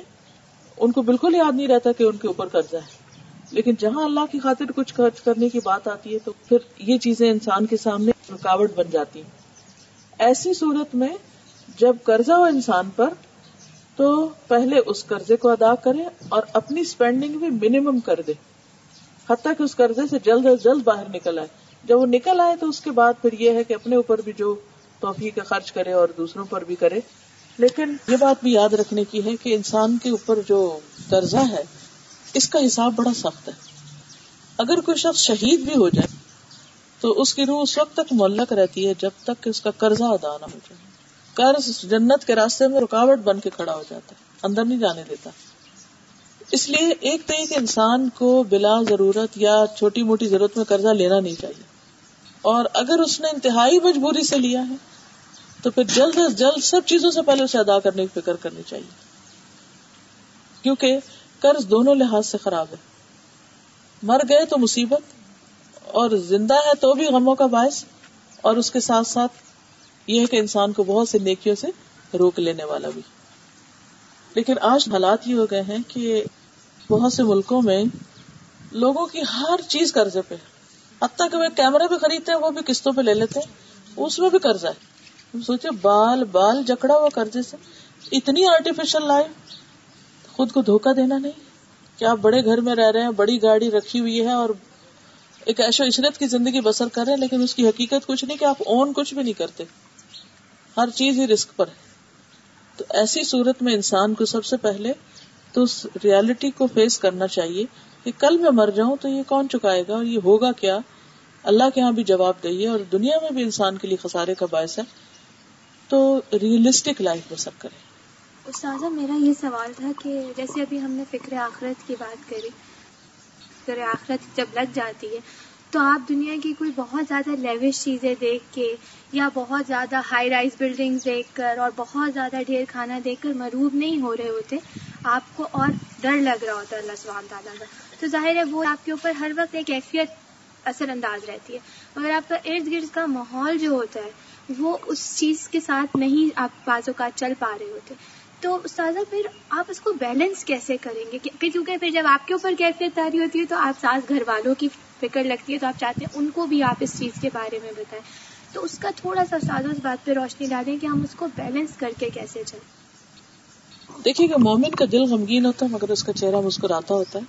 ان کو بالکل یاد نہیں رہتا کہ ان کے اوپر قرضہ ہے۔ لیکن جہاں اللہ کی خاطر کچھ خرچ کرنے کی بات آتی ہے، تو پھر یہ چیزیں انسان کے سامنے رکاوٹ بن جاتی ہیں۔ ایسی صورت میں جب قرضہ ہو انسان پر، تو پہلے اس قرضے کو ادا کرے اور اپنی اسپینڈنگ بھی منیمم کر دے۔ حتیٰ کہ اس قرضے سے جلد از جلد باہر نکل آئے۔ جب وہ نکل آئے تو اس کے بعد پھر یہ ہے کہ اپنے اوپر بھی جو توفیق خرچ کرے اور دوسروں پر بھی کرے۔ لیکن یہ بات بھی یاد رکھنے کی ہے کہ انسان کے اوپر جو قرضہ ہے، اس کا حساب بڑا سخت ہے۔ اگر کوئی شخص شہید بھی ہو جائے، تو اس کی روح اس وقت تک معلق رہتی ہے جب تک کہ اس کا قرضہ ادا نہ ہو جائے۔ قرض جنت کے راستے میں رکاوٹ بن کے کھڑا ہو جاتا ہے، اندر نہیں جانے دیتا۔ اس لیے ایک تو ایک انسان کو بلا ضرورت یا چھوٹی موٹی ضرورت میں قرضہ لینا نہیں چاہیے۔ اور اگر اس نے انتہائی مجبوری سے لیا ہے، تو پھر جلد از جلد سب چیزوں سے پہلے اسے ادا کرنے کی فکر کرنی چاہیے۔ کیونکہ قرض دونوں لحاظ سے خراب ہے۔ مر گئے تو مصیبت، اور زندہ ہے تو بھی غموں کا باعث۔ اور اس کے ساتھ ساتھ یہ ہے کہ انسان کو بہت سے نیکیوں سے روک لینے والا بھی۔ لیکن آج حالات یہ ہو گئے ہیں کہ بہت سے ملکوں میں لوگوں کی ہر چیز قرضے پہ۔ حتیٰ کہ وہ کیمرے بھی خریدتے ہیں، وہ بھی قسطوں پہ لے لیتے ہیں۔ اس میں بھی قرضہ ہے۔ سوچے بال بال جکڑا ہوا قرضے سے۔ اتنی آرٹیفیشل لائف خود کو دھوکا دینا نہیں۔ کیا آپ بڑے گھر میں رہ رہے ہیں، بڑی گاڑی رکھی ہوئی ہے اور ایک ایشو عشرت کی زندگی بسر کر رہے ہیں، لیکن اس کی حقیقت کچھ نہیں کہ آپ اون کچھ بھی نہیں کرتے۔ ہر چیز ہی رسک پر ہے۔ تو ایسی صورت میں انسان کو سب سے پہلے تو اس ریالٹی کو فیس کرنا چاہیے کہ کل میں مر جاؤں تو یہ کون چکائے گا اور یہ ہوگا کیا؟ اللہ کے یہاں بھی جواب دہیے اور دنیا میں بھی انسان کے لیے خسارے کا باعث ہے۔ تو ریئلسٹک لائف بسر کرے استاذہ، میرا یہ سوال تھا کہ جیسے ابھی ہم نے فکر آخرت کی بات کری، فکر آخرت جب لگ جاتی ہے تو آپ دنیا کی کوئی بہت زیادہ لیوش چیزیں دیکھ کے یا بہت زیادہ ہائی رائز بلڈنگ دیکھ کر اور بہت زیادہ ڈھیر کھانا دیکھ کر مروب نہیں ہو رہے ہوتے، آپ کو اور ڈر لگ رہا ہوتا ہے اللہ سبحانہ تعالیٰ کا۔ تو ظاہر ہے وہ آپ کے اوپر ہر وقت ایک کیفیت اثر انداز رہتی ہے۔ مگر آپ کا ارد گرد کا ماحول جو ہوتا ہے، وہ اس چیز کے ساتھ نہیں آپ بازو کا چل پا رہے ہوتے۔ تو استاذہ، پھر آپ اس کو بیلنس کیسے کریں گے؟ کیونکہ پھر جب آپ کے اوپر کیفیت تاری ہوتی ہے تو آپ ساس گھر والوں کی فکر لگتی ہے، تو آپ چاہتے ہیں ان کو بھی آپ اس چیز کے بارے میں بتائیں۔ تو اس کا تھوڑا سا استاذہ اس بات پہ روشنی ڈالیں کہ ہم اس کو بیلنس کر کے کیسے چلیں۔ دیکھیے کہ مومن کا دل غمگین ہوتا ہے، مگر اس کا چہرہ مسکراتا ہوتا ہے،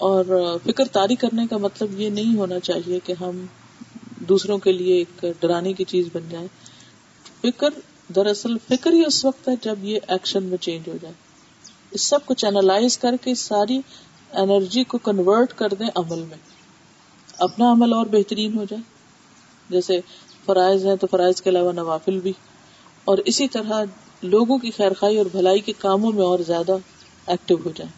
اور فکر تاری کرنے کا مطلب یہ نہیں ہونا چاہیے کہ ہم دوسروں کے لیے ایک ڈرانے کی چیز بن جائے فکر دراصل فکر ہی اس وقت ہے جب یہ ایکشن میں چینج ہو جائے۔ اس سب کچھ اینالائز کر کے ساری انرجی کو کنورٹ کر دیں عمل میں۔ اپنا عمل اور بہترین ہو جائے۔ جیسے فرائض ہیں تو فرائض کے علاوہ نوافل بھی۔ اور اسی طرح لوگوں کی خیر خائی اور بھلائی کے کاموں میں اور زیادہ ایکٹیو ہو جائے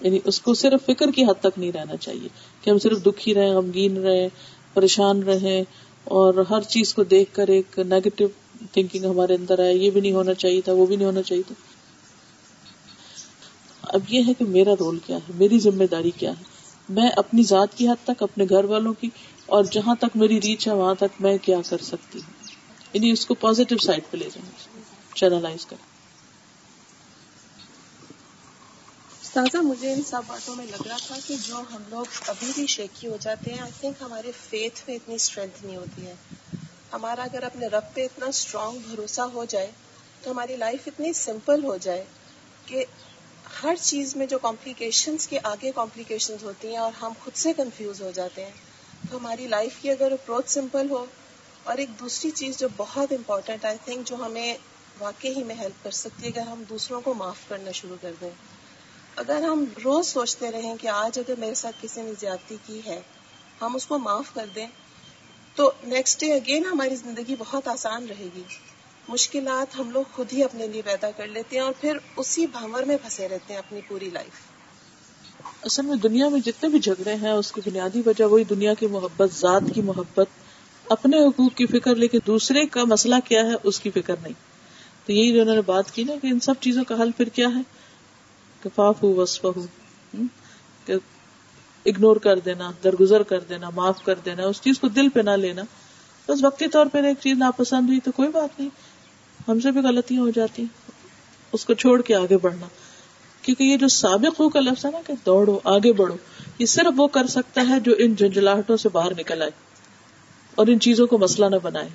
یعنی اس کو صرف فکر کی حد تک نہیں رہنا چاہیے کہ ہم صرف دکھی رہے غمگین رہے پریشان رہے اور ہر چیز کو دیکھ کر ایک نیگیٹو تھنکنگ ہمارے اندر آئے یہ بھی نہیں ہونا چاہیے تھا، وہ بھی نہیں ہونا چاہیے تھا۔ اب یہ ہے کہ میرا رول کیا ہے، میری ذمہ داری کیا ہے؟ میں اپنی ذات کی حد تک، اپنے گھر والوں کی، اور جہاں تک میری ریچ ہے، وہاں تک میں کیا کر سکتی ہوں؟ یعنی اس کو پازیٹو سائڈ پہ لے جانا چینلائز کر تازہ مجھے ان سب باتوں میں لگ رہا تھا کہ جو ہم لوگ ابھی بھی شیکی ہو جاتے ہیں آئی تھنک ہمارے فیتھ میں اتنی اسٹرینتھ نہیں ہوتی ہے۔ ہمارا اگر اپنے رب پہ اتنا اسٹرانگ بھروسہ ہو جائے، تو ہماری لائف اتنی سمپل ہو جائے کہ ہر چیز میں جو کمپلیکیشنز کے آگے کمپلیکیشنز ہوتی ہیں اور ہم خود سے کنفیوز ہو جاتے ہیں، تو ہماری لائف کی اگر اپروچ سمپل ہو اور ایک دوسری چیز جو بہت امپورٹنٹ آئی تھنک جو ہمیں واقعی ہی میں ہیلپ کر سکتی ہے، اگر ہم دوسروں کو معاف کرنا شروع کر دیں۔ اگر ہم روز سوچتے رہیں کہ آج اگر میرے ساتھ کسی نے زیادتی کی ہے، ہم اس کو معاف کر دیں۔ تو نیکسٹ ڈے اگین ہماری زندگی بہت آسان رہے گی۔ مشکلات ہم لوگ خود ہی اپنے لیے پیدا کر لیتے ہیں اور پھر اسی بھنور میں پھنسے رہتے ہیں اپنی پوری لائف اصل میں دنیا میں جتنے بھی جھگڑے ہیں، اس کی بنیادی وجہ وہی دنیا کی محبت، ذات کی محبت، اپنے حقوق کی فکر، لیکن دوسرے کا مسئلہ کیا ہے، اس کی فکر نہیں۔ تو یہی جو انہوں نے بات کی نا کہ ان سب چیزوں کا حل پھر کیا ہے؟ کفاف ہو وصف ہو اگنور کر دینا، درگزر کر دینا، معاف کر دینا، اس چیز کو دل پہ نہ لینا۔ بس وقتی طور پہ ایک چیز ناپسند ہوئی تو کوئی بات نہیں۔ ہم سے بھی غلطیاں ہو جاتی اس کو چھوڑ کے آگے بڑھنا۔ کیونکہ یہ جو سابق ہو کا لفظ ہے نا کہ دوڑو، آگے بڑھو۔ یہ صرف وہ کر سکتا ہے جو ان جنجلاہٹوں سے باہر نکل آئے اور ان چیزوں کو مسئلہ نہ بنائے۔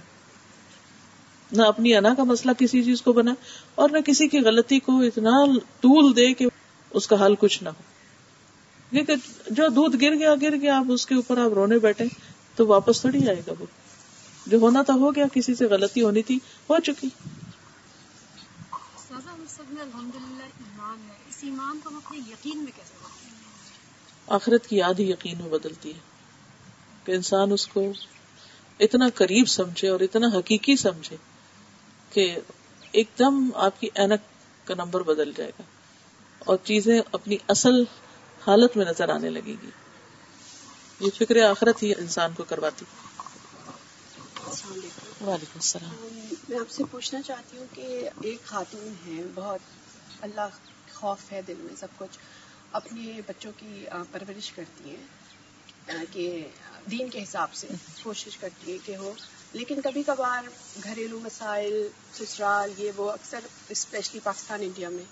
نہ اپنی انا کا مسئلہ کسی چیز کو بنا اور نہ کسی کی غلطی کو اتنا طول دے کہ اس کا حل کچھ نہ ہو۔ کیونکہ جو دودھ گر گیا گر گیا آپ اس کے اوپر آپ رونے بیٹھے تو واپس تھوڑی آئے گا وہ۔ جو ہونا تھا ہو گیا کسی سے غلطی ہونی تھی ہو چکی۔ آخرت کی یاد ہی یقین میں بدلتی ہے کہ انسان اس کو اتنا قریب سمجھے اور اتنا حقیقی سمجھے کہ ایک دم آپ کی اینک کا نمبر بدل جائے گا اور چیزیں اپنی اصل حالت میں نظر آنے لگے گی۔ یہ فکر آخرت ہی انسان کو کرواتی۔ وعلیکم السلام۔ میں آپ سے پوچھنا چاہتی ہوں کہ ایک خاتون ہے بہت اللہ خوف ہے دل میں سب کچھ۔ اپنے بچوں کی پرورش کرتی ہیں کہ دین کے حساب سے کوشش کرتی ہے کہ ہو لیکن کبھی کبھار گھریلو مسائل سسرال یہ وہ اکثر اسپیشلی پاکستان انڈیا میں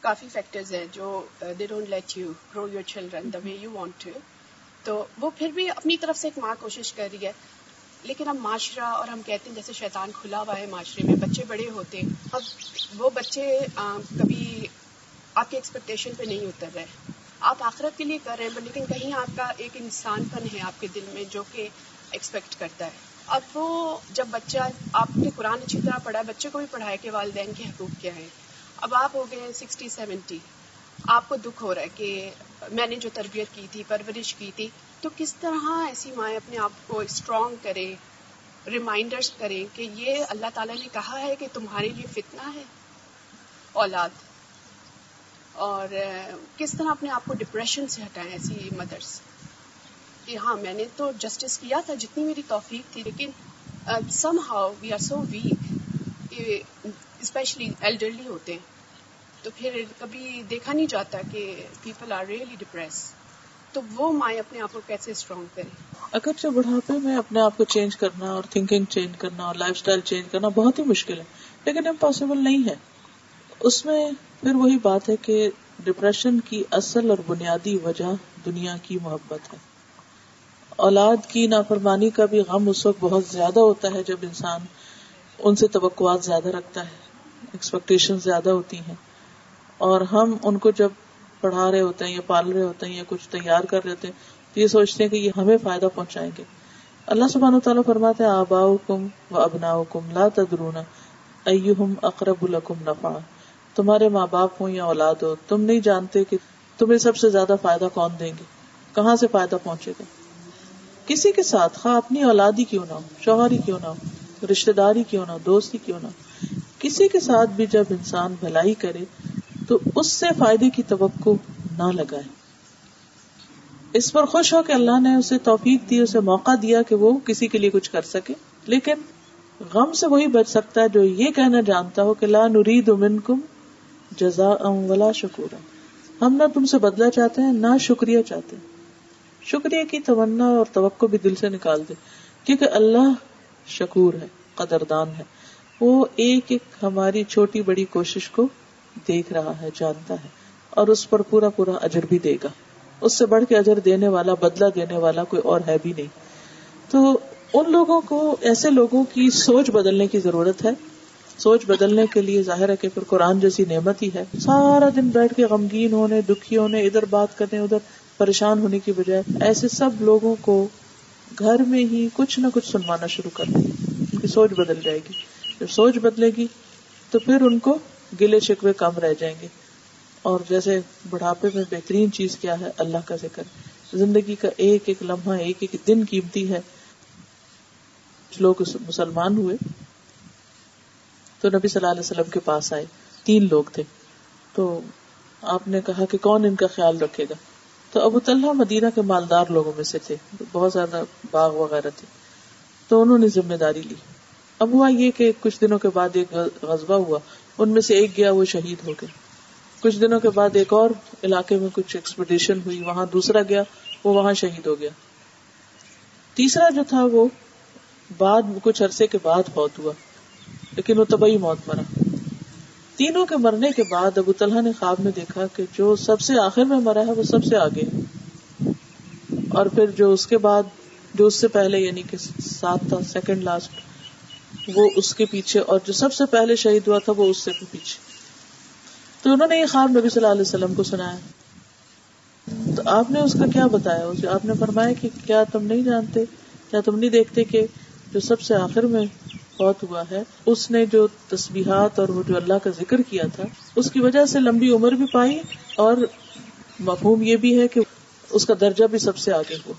کافی فیکٹرز ہیں جو they don't let you grow your children the way you want to تو وہ پھر بھی اپنی طرف سے ایک ماں کوشش کر رہی ہے. لیکن اب معاشرہ اور ہم کہتے ہیں جیسے شیطان کھلا ہوا ہے معاشرے میں، بچے بڑے ہوتے ہیں. اب وہ بچے کبھی آپ کی ایکسپیکٹیشن پہ نہیں اتر رہے. آپ آخرت کے لیے کر رہے ہیں لیکن کہیں آپ کا ایک انسان پن ہے آپ کے دل میں جو کہ ایکسپیکٹ کرتا ہے. اب وہ جب بچہ آپ نے قرآن اچھی طرح پڑھا ہے، بچے کو بھی پڑھائے کہ والدین کے حقوق کیا ہے اب آپ ہو گئے سکسٹی سیونٹی، آپ کو دکھ ہو رہا ہے کہ میں نے جو تربیت کی تھی، پرورش کی تھی، تو کس طرح ایسی مائیں اپنے آپ کو اسٹرانگ کرے ریمائنڈر کریں کہ یہ اللہ تعالیٰ نے کہا ہے کہ تمہارے لیے فتنہ ہے، اولاد۔ اور کس طرح اپنے آپ کو ڈپریشن سے ہٹائیں ایسی مدرس کہ ہاں میں نے تو جسٹس کیا تھا، جتنی میری توفیق تھی، لیکن somehow we are so weak especially elderly ہوتے ہیں، تو پھر کبھی دیکھا نہیں جاتا کہ پیپل آر ریئلی ڈپریس تو وہ مائیں اپنے آپ کو کیسے اسٹرانگ کریں؟ اگرچہ بڑھاپے میں اپنے آپ کو چینج کرنا اور تھنکنگ چینج کرنا اور لائف اسٹائل چینج کرنا بہت ہی مشکل ہے، لیکن امپاسبل نہیں ہے۔ اس میں پھر وہی بات ہے کہ ڈپریشن کی اصل اور بنیادی وجہ دنیا کی محبت ہے۔ اولاد کی نافرمانی کا بھی غم اس وقت بہت زیادہ ہوتا ہے جب انسان ان سے توقعات زیادہ رکھتا ہے۔ ایکسپیکٹیشن زیادہ ہوتی ہیں۔ اور ہم ان کو جب پڑھا رہے ہوتے ہیں یا پال رہے ہوتے ہیں یا کچھ تیار کر رہے ہوتے ہیں، تو یہ سوچتے ہیں کہ یہ ہمیں فائدہ پہنچائیں گے۔ اللہ سبحانہ تعالیٰ فرماتے ہیں آبا کم و ابنا کم لا تدرونا اقرب الکم نفا تمہارے ماں باپ ہوں یا اولاد ہو، تم نہیں جانتے کہ تمہیں سب سے زیادہ فائدہ کون دیں گے، کہاں سے فائدہ پہنچے گا؟ کسی کے ساتھ، خواہ اپنی اولادی کیوں نہ ہو، شوہری کیوں نہ ہو رشتے داری کیوں نہ ہو، دوستی کیوں نہ ہو۔ کسی کے ساتھ بھی جب انسان بھلائی کرے تو اس سے فائدے کی توقع نہ لگائے۔ اس پر خوش ہو کہ اللہ نے اسے توفیق دی، اسے موقع دیا کہ وہ کسی کے لیے کچھ کر سکے۔ لیکن غم سے وہی بچ سکتا ہے جو یہ کہنا جانتا ہو کہ لا نرید منکم جزا ولا شکور ہم نہ تم سے بدلا چاہتے ہیں، نہ شکریہ چاہتے ہیں۔ شکریہ کی تمنا اور توقع بھی دل سے نکال دے، کیونکہ اللہ شکور ہے، قدردان ہے۔ وہ ایک ایک ہماری چھوٹی بڑی کوشش کو دیکھ رہا ہے، جانتا ہے اور اس پر پورا پورا اجر بھی دے گا۔ اس سے بڑھ کے اجر دینے والا بدلا دینے والا کوئی اور ہے بھی نہیں۔ تو ان لوگوں کو، ایسے لوگوں کی سوچ بدلنے کی ضرورت ہے۔ سوچ بدلنے کے لیے ظاہر ہے کہ پھر قرآن جیسی نعمت ہی ہے۔ سارا دن بیٹھ کے غمگین ہونے، دکھی ہونے، ادھر بات کرنے، ادھر پریشان ہونے کی بجائے ایسے سب لوگوں کو گھر میں ہی کچھ نہ کچھ سنوانا شروع کر دیں ان کی سوچ بدل جائے گی۔ جب سوچ بدلے گی تو پھر ان کو گلے شکوے کم رہ جائیں گے۔ اور جیسے بڑھاپے میں بہترین چیز کیا ہے؟ اللہ کا ذکر۔ زندگی کا ایک ایک لمحہ، ایک ایک دن قیمتی ہے۔ لوگ مسلمان ہوئے۔ تو نبی صلی اللہ علیہ وسلم کے پاس آئے۔ تین لوگ تھے۔ تو آپ نے کہا کہ کون ان کا خیال رکھے گا؟ تو ابو طلحہ مدینہ کے مالدار لوگوں میں سے تھے۔ بہت زیادہ باغ وغیرہ تھے۔ تو انہوں نے ذمہ داری لی۔ اب ہوا یہ کہ کچھ دنوں کے بعد ایک غذبہ ہوا، ان میں سے ایک گیا، وہ شہید ہو گئے کچھ دنوں کے بعد ایک اور علاقے میں کچھ ایکسپیڈیشن ہوئی، وہاں دوسرا گیا، وہ وہاں شہید ہو گیا۔ تیسرا جو تھا، وہ بعد، کچھ عرصے کے بعد بہت ہوا، لیکن وہ تبھی موت مرا۔ تینوں کے مرنے کے بعد ابو طلحہ نے خواب میں دیکھا کہ جو سب سے آخر میں مرا ہے، وہ سب سے آگے اور پھر جو اس کے بعد، جو اس سے پہلے یعنی کہ ساتھ تھا سیکنڈ لاسٹ وہ اس کے پیچھے اور جو سب سے پہلے شہید ہوا تھا وہ اس سے پیچھے۔ تو انہوں نے یہ خواب نبی صلی اللہ علیہ وسلم کو سنایا۔ تو آپ نے اس کا کیا بتایا؟ اسے آپ نے فرمایا کہ کیا تم نہیں جانتے؟ کیا تم نہیں دیکھتے کہ جو سب سے آخر میں فوت ہوا ہے، اس نے جو تسبیحات اور وہ جو اللہ کا ذکر کیا تھا، اس کی وجہ سے لمبی عمر بھی پائی اور مفہوم یہ بھی ہے کہ اس کا درجہ بھی سب سے آگے ہوا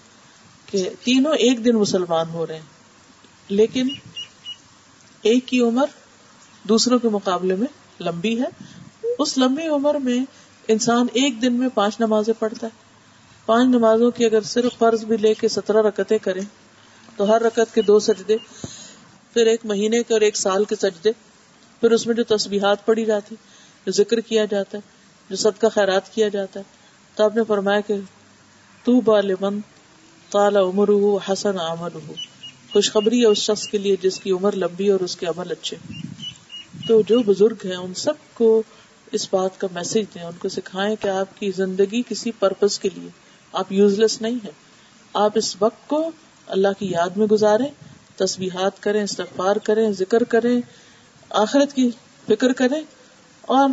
کہ تینوں ایک دن مسلمان ہو رہے ہیں۔ لیکن ایک کی عمر دوسروں کے مقابلے میں لمبی ہے۔ اس لمبی عمر میں انسان ایک دن میں پانچ نمازیں پڑھتا ہے۔ پانچ نمازوں کی اگر صرف فرض بھی لے کے سترہ رکتیں کریں، تو ہر رکت کے دو سجدے، پھر ایک مہینے کے اور ایک سال کے سجدے، پھر اس میں جو تسبیحات پڑی جاتی، جو ذکر کیا جاتا ہے، جو صدقہ خیرات کیا جاتا ہے، تو آپ نے فرمایا کہ تو بالمن تالا عمر ہو حسن عمل ہو خوشخبری ہے اس شخص کے لیے جس کی عمر لمبی اور اس کے عمل اچھے تو جو بزرگ ہیں، ان سب کو اس بات کا میسج دیں، ان کو سکھائیں کہ آپ کی زندگی کسی پرپز کے لیے، آپ یوز لیس نہیں ہے آپ اس وقت کو اللہ کی یاد میں گزارے تصویحات کریں، استغفار کریں، ذکر کریں، آخرت کی فکر کریں۔ اور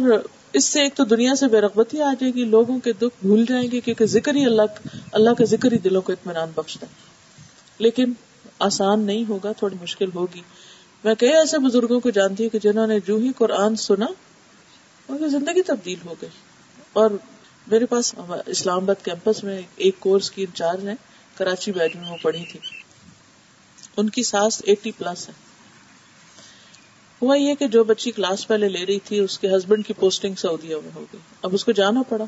اس سے ایک تو دنیا سے بے رغبتی آ جائے گی، لوگوں کے دکھ بھول جائیں گے، کیونکہ ذکر ہی اللہ اللہ کا ذکر ہی دلوں کو اطمینان بخشتا ہے۔ لیکن آسان نہیں ہوگا، تھوڑی مشکل ہوگی۔ میں کئی ایسے بزرگوں کو جانتی ہوں کہ جنہوں نے جو ہی قرآن سنا، ان کی زندگی تبدیل ہو گئی۔ اور میرے پاس اسلام آباد کیمپس میں ایک کورس کی انچارج ہے کراچی بیج میں وہ پڑھی تھی۔ ان کی ساس ایٹی پلس ہے۔ ہوا یہ کہ جو بچی کلاس پہلے لے رہی تھی، اس کے ہسبینڈ کی پوسٹنگ سعودیہ میں ہو گئی۔ اب اس کو جانا پڑا۔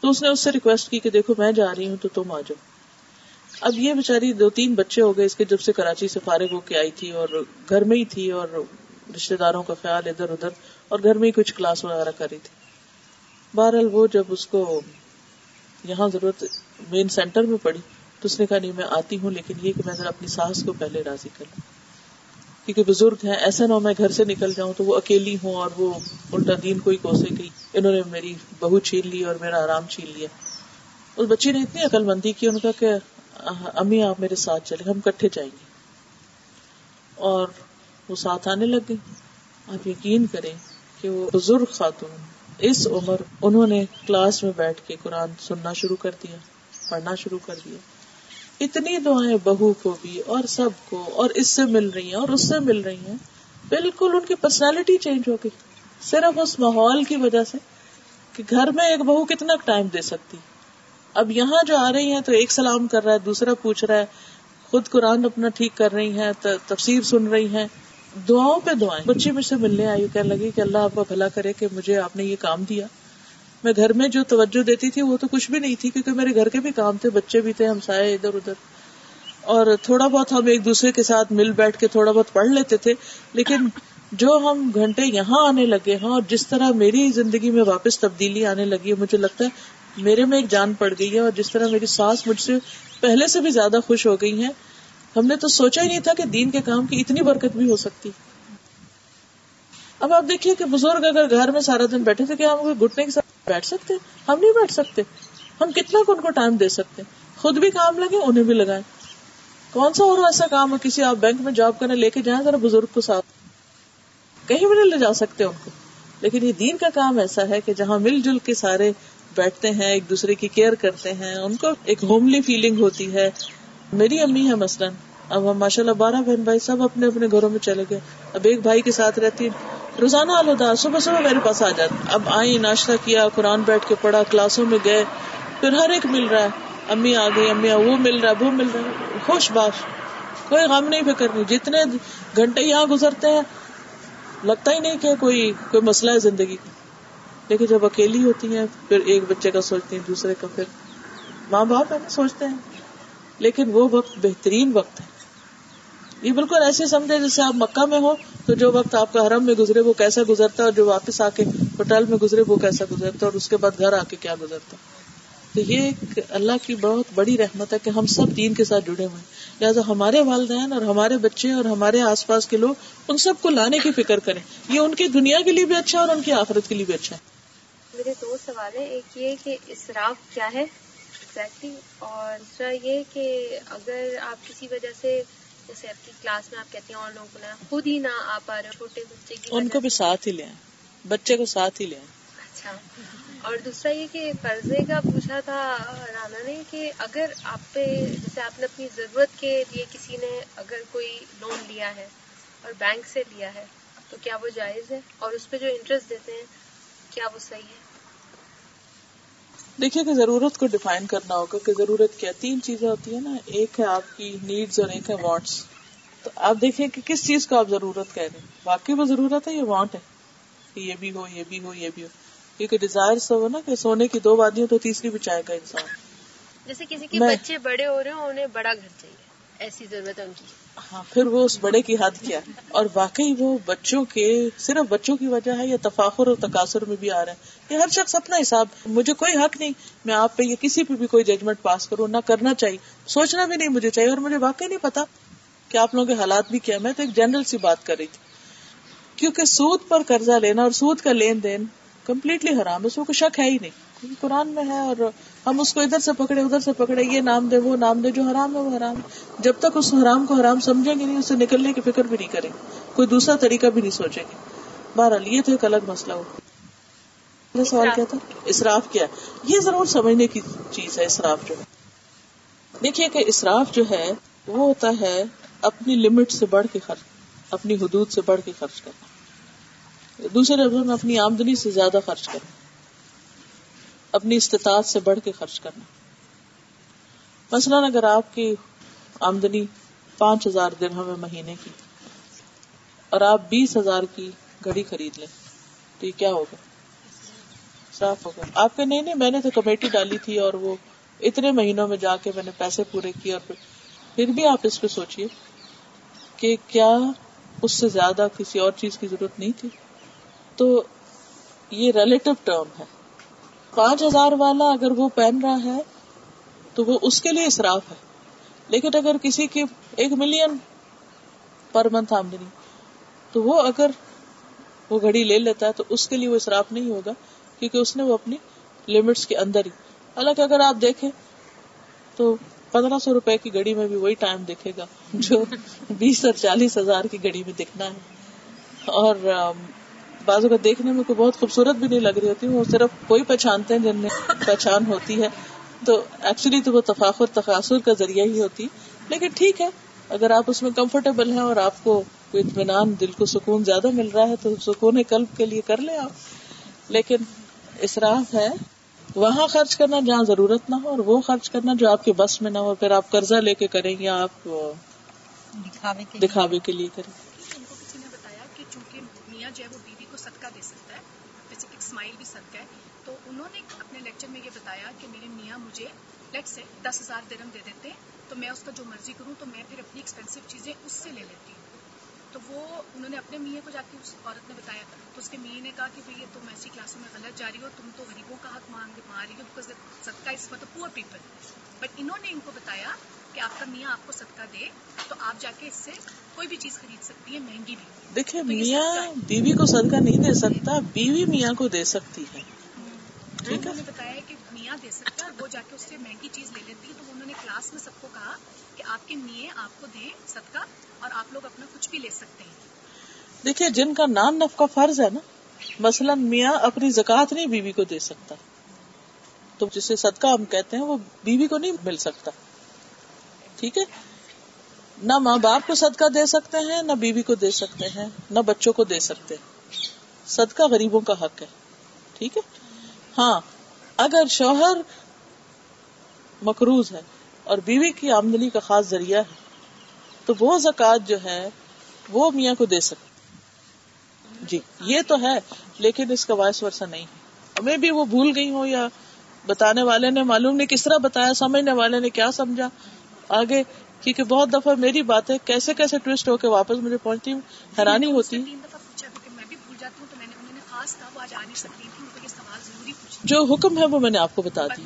تو اس نے اس سے ریکویسٹ کی کہ دیکھو، میں جا رہی ہوں تو تم آ جاؤ۔ اب یہ بےچاری دو تین بچے ہو گئے اس کے جب سے کراچی سے فارغ ہو کے آئی تھی اور گھر میں ہی تھی اور رشتے داروں کا خیال ادھر ادھر اور گھر میں ہی کچھ کلاس وغیرہ کری تھی۔ بہرحال وہ جب اس کو یہاں ضرورت مین سینٹر میں پڑی تو اس نے کہا نہیں میں آتی ہوں، لیکن یہ کہ میں ذرا اپنی ساس کو پہلے راضی کر لوں۔ کیونکہ بزرگ ہیں، ایسا نہ ہو میں گھر سے نکل جاؤں تو وہ اکیلی ہوں اور وہ الٹا دین کوئی کوسے گئی انہوں نے میری بہو چھین لی اور میرا آرام چھین لیا۔ اس بچی نے اتنی عقل مندی کی ان کا کہ امی آپ میرے ساتھ چلے ہم کٹھے جائیں گے۔ اور وہ ساتھ آنے لگ گئی آپ یقین کریں کہ وہ بزرگ خاتون اس عمر انہوں نے کلاس میں بیٹھ کے قرآن سننا شروع کر دیا، پڑھنا شروع کر دیا۔ اتنی دعائیں بہو کو بھی اور سب کو اور اس سے مل رہی ہیں اور اس سے مل رہی ہیں۔ بالکل ان کی پرسنالٹی چینج ہو گئی۔ صرف اس ماحول کی وجہ سے کہ گھر میں ایک بہو کتنا ٹائم دے سکتی۔ اب یہاں جو آ رہی ہیں تو ایک سلام کر رہا ہے، دوسرا پوچھ رہا ہے، خود قرآن اپنا ٹھیک کر رہی ہیں تفسیر سن رہی ہیں۔ دعاؤں پہ دعائیں۔ بچی مجھ سے ملنے آئی کہنے لگی کہ اللہ آپ کا بھلا کرے کہ مجھے آپ نے یہ کام دیا۔ میں گھر میں جو توجہ دیتی تھی، وہ تو کچھ بھی نہیں تھی، کیونکہ میرے گھر کے بھی کام تھے، بچے بھی تھے، ہم سائے ادھر ادھر۔ اور تھوڑا بہت ہم ایک دوسرے کے ساتھ مل بیٹھ کے تھوڑا بہت پڑھ لیتے تھے، لیکن جو ہم گھنٹے یہاں آنے لگے ہیں اور جس طرح میری زندگی میں واپس تبدیلی آنے لگی ہے مجھے لگتا ہے میرے میں ایک جان پڑ گئی ہے اور جس طرح میری ساس مجھ سے پہلے سے بھی زیادہ خوش ہو گئی ہیں، ہم نے تو سوچا ہی نہیں تھا کہ دین کے کام کی اتنی برکت بھی ہو سکتی۔ اب آپ دیکھیے کہ بزرگ اگر گھر میں سارا دن بیٹھے تھے کہ ہم گٹنے کے ساتھ بیٹھ سکتے؟ ہم نہیں بیٹھ سکتے۔ ہم کتنا ان کو ٹائم دے سکتے؟ خود بھی کام لگے انہیں بھی لگائیں۔ کون سا اور ایسا کام ہے؟ کسی آپ بینک میں جاب کرنے لے کے جائیں، ذرا بزرگ کو ساتھ۔ کہیں بھی نہیں لے جا سکتے ان کو۔ لیکن یہ دین کا کام ایسا ہے کہ جہاں مل جل کے سارے بیٹھتے ہیں، ایک دوسرے کی کیئر کرتے ہیں، ان کو ایک ہوملی فیلنگ ہوتی ہے۔ میری امی ہے مثلاً۔ اب ہم ماشاء اللہ بارہ بہن بھائی سب اپنے اپنے گھروں میں چلے گئے۔ اب ایک بھائی کے ساتھ رہتی روزانہ آلودہ صبح صبح میرے پاس آ جاتی اب آئی ناشتہ کیا، قرآن بیٹھ کے پڑھا، کلاسوں میں گئے۔ پھر ہر ایک مل رہا ہے۔ امی آ گئی، امی وہ مل رہا ہے، وہ مل رہا ہے۔ خوش باش۔ کوئی غم نہیں، فکر نہیں۔ جتنے گھنٹے یہاں گزرتے ہیں، لگتا ہی نہیں کہ کوئی کوئی مسئلہ ہے زندگی۔ کا لیکن جب اکیلی ہوتی ہیں، پھر ایک بچے کا سوچتی ہیں، دوسرے کا پھر ماں باپ ہے سوچتے ہیں۔ لیکن وہ وقت بہترین وقت ہے۔ یہ بالکل ایسے سمجھے جیسے آپ مکہ میں ہو، تو جو وقت آپ کا حرم میں گزرے، وہ کیسا گزرتا ہے اور جو واپس آ کے ہوٹل میں گزرے، وہ کیسا گزرتا ہے اور اس کے بعد گھر آ کے کیا گزرتا تو یہ ایک اللہ کی بہت بڑی رحمت ہے کہ ہم سب دین کے ساتھ جڑے ہوئے ہیں۔ لہٰذا ہمارے والدین اور ہمارے بچے اور ہمارے آس پاس کے لوگ ان سب کو لانے کی فکر کریں۔ یہ ان کی دنیا کے لیے بھی اچھا اور ان کی آخرت کے لیے بھی اچھا ہے۔ میرے دو سوال ہیں۔ ایک یہ کہ اسراف کیا ہے؟ ایگزیکٹلی اور دوسرا یہ کہ اگر آپ کسی وجہ سے جیسے آپ کی کلاس میں آپ کہتے ہیں اور لوگوں کو نا خود ہی نہ آ پا رہے چھوٹے بچے کی ان کو بھی ساتھ ہی لیں بچے کو ساتھ ہی لیں اچھا۔ اور دوسرا یہ کہ قرضے کا پوچھا تھا رانا نے کہ اگر آپ پہ جیسے آپ نے اپنی ضرورت کے لیے کسی نے اگر کوئی لون لیا ہے اور بینک سے لیا ہے تو کیا وہ جائز ہے؟ اور اس پہ جو انٹرسٹ دیتے ہیں کیا وہ صحیح ہے؟ دیکھیے کہ ضرورت کو ڈیفائن کرنا ہوگا کہ ضرورت کیا تین چیزیں ہوتی ہیں نا ایک ہے آپ کی نیڈز اور ایک ہے وانٹس تو آپ دیکھیں کہ کس چیز کو آپ ضرورت کہہ رہے ہیں؟ باقی وہ ضرورت ہے یہ وانٹ ہے؟ کہ یہ بھی ہو یہ بھی ہو یہ بھی ہو. کیونکہ ڈیزائر سب ہو نا کہ سونے کی دو وادیوں تو تیسری بھی چاہے گا انسان. جیسے کسی کے بچے بڑے ہو رہے ہیں انہیں بڑا گھر چاہیے۔ ایسی ضرورت ہے ان کی۔ ہاں پھر وہ اس بڑے کی حد کیا؟ اور واقعی وہ بچوں کے، صرف بچوں کی وجہ ہے یا تفاخر اور تقاصر میں بھی آ رہا ہے یہ ہر شخص اپنا حساب، مجھے کوئی حق نہیں، میں آپ پہ یا کسی پہ بھی کوئی ججمنٹ پاس کروں، نہ کرنا چاہیے، سوچنا بھی نہیں مجھے چاہیے، اور مجھے واقعی نہیں پتا کہ آپ لوگوں کے حالات بھی کیا میں تو ایک جنرل سی بات کر رہی تھی، کیونکہ سود پر قرضہ لینا اور سود کا لین دین کمپلیٹلی حرام اس میں کوئی شک ہے ہی نہیں۔ قرآن میں ہے اور ہم اس کو ادھر سے پکڑے، ادھر سے پکڑے، یہ نام دے، وہ نام دے، جو حرام ہے وہ حرام۔ ہے جب تک اس حرام کو حرام سمجھیں گے نہیں، اسے نکلنے کی فکر بھی نہیں کریں کوئی دوسرا طریقہ بھی نہیں سوچیں گے۔ بہرحال، یہ تو ایک الگ مسئلہ ہو۔ سوال کیا تھا؟ اسراف کیا یہ ضرور سمجھنے کی چیز ہے، اسراف جو ہے۔ دیکھیے کہ اسراف جو ہے، وہ ہوتا ہے اپنی لمٹ سے بڑھ کے خرچ، اپنی حدود سے بڑھ کے خرچ کرنا۔ دوسرے لفظوں میں اپنی آمدنی سے زیادہ خرچ کرنا۔ اپنی استطاعت سے بڑھ کے خرچ کرنا۔ مثلاً اگر آپ کی آمدنی پانچ ہزار درہم ہے مہینے کی اور آپ بیس ہزار کی گھڑی خرید لیں، تو یہ کیا ہوگا؟ صاف ہوگا۔ آپ کے نہیں نہیں، میں نے تو کمیٹی ڈالی تھی اور وہ اتنے مہینوں میں جا کے میں نے پیسے پورے کیے اور پھر بھی آپ اس پہ سوچیے کہ کیا اس سے زیادہ کسی اور چیز کی ضرورت نہیں تھی۔ تو یہ ریلیٹو ٹرم ہے۔ پانچ ہزار والا اگر وہ پہن رہا ہے تو وہ اس کے لیے اصراف ہے۔ لیکن اگر کسی کی ایک ملین پر منتھ آمدنی، تو وہ اگر وہ گھڑی لے لیتا ہے تو اس کے لیے وہ اصراف نہیں ہوگا، کیونکہ اس نے وہ اپنی لمٹس کے اندر ہی۔ حالانکہ اگر آپ دیکھیں تو پندرہ سو روپے کی گھڑی میں بھی وہی ٹائم دکھے گا جو بیس اور چالیس ہزار کی گھڑی میں دکھنا ہے۔ اور بازو کا دیکھنے میں کوئی بہت خوبصورت بھی نہیں لگ رہی ہوتی وہ صرف کوئی پہچانتے ہیں جن میں پہچان ہوتی ہے۔ تو ایکچولی تو وہ تفاخر تقاصر کا ذریعہ ہی ہوتی۔ لیکن ٹھیک ہے اگر آپ اس میں کمفرٹیبل ہیں اور آپ کو کوئی اطمینان دل کو سکون زیادہ مل رہا ہے تو سکون قلب کے لیے کر لیں آپ۔ لیکن اسراف ہے وہاں خرچ کرنا جہاں ضرورت نہ ہو اور وہ خرچ کرنا جو آپ کے بس میں نہ ہو پھر آپ قرضہ لے کے کریں یا آپ دکھاوے کے لیے کریں جو ہے وہ بیوی کو صدقہ دے سکتا ہے جیسے کہ اسماعیل بھی صدقہ ہے تو انہوں نے اپنے لیکچر میں یہ بتایا کہ میرے میاں مجھے لیٹ سے دس ہزار درم دے دیتے ہیں تو میں اس کا جو مرضی کروں تو میں پھر اپنی ایکسپینسو چیزیں اس سے لے لیتی ہوں۔ تو وہ انہوں نے اپنے میاں کو جا کے اس عورت نے بتایا تو اس کے میاں نے کہا کہ بھائی تم ایسی کلاسوں میں غلط جا رہی ہو تم تو غریبوں کا حق مانگ مار رہی ہو بیکاز صدقہ اس مطلب پور پیپل بٹ انہوں نے ان کو بتایا کہ آپ کا میاں آپ کو صدقہ دے تو آپ جا کے اس سے کوئی بھی چیز خرید سکتی ہے مہنگی بھی۔ دیکھیے میاں بیوی کو صدقہ نہیں دے سکتا بیوی میاں کو دے سکتی ہے۔ ٹھیک ہے؟ بتایا کہ میاں دے سکتا ہے وہ جا کے اس سے مہنگی چیز لے لیتی ہے تو انہوں نے کلاس میں سب کو کہا کہ آپ کے میاں آپ کو دیں صدقہ اور آپ لوگ اپنا کچھ بھی لے سکتے ہیں۔ دیکھیے، جن کا نان نف کا فرض ہے نا، مثلاً میاں اپنی زکات نہیں بیوی کو دے سکتا۔ تو جسے صدقہ ہم کہتے ہیں، وہ بیوی کو نہیں مل سکتا۔ ٹھیک ہے؟ نہ ماں باپ کو صدقہ دے سکتے ہیں، نہ بیوی کو دے سکتے ہیں، نہ بچوں کو دے سکتے ہیں۔ صدقہ غریبوں کا حق ہے۔ ٹھیک ہے؟ ہاں اگر شوہر مقروض ہے اور بیوی کی آمدنی کا خاص ذریعہ ہے تو وہ زکوٰۃ جو ہے وہ میاں کو دے سکتے جی یہ تو ہے لیکن اس کا باعث ورثہ نہیں ہمیں بھی وہ بھول گئی ہوں یا بتانے والے نے معلوم نہیں کس طرح بتایا سمجھنے والے نے کیا سمجھا۔ آگے کیونکہ بہت دفعہ میری باتیں کیسے کیسے ٹوسٹ ہو کے واپس مجھے پہنچتی ہوں حیرانی ہوتی۔ جو حکم ہے وہ میں نے آپ کو بتا دی۔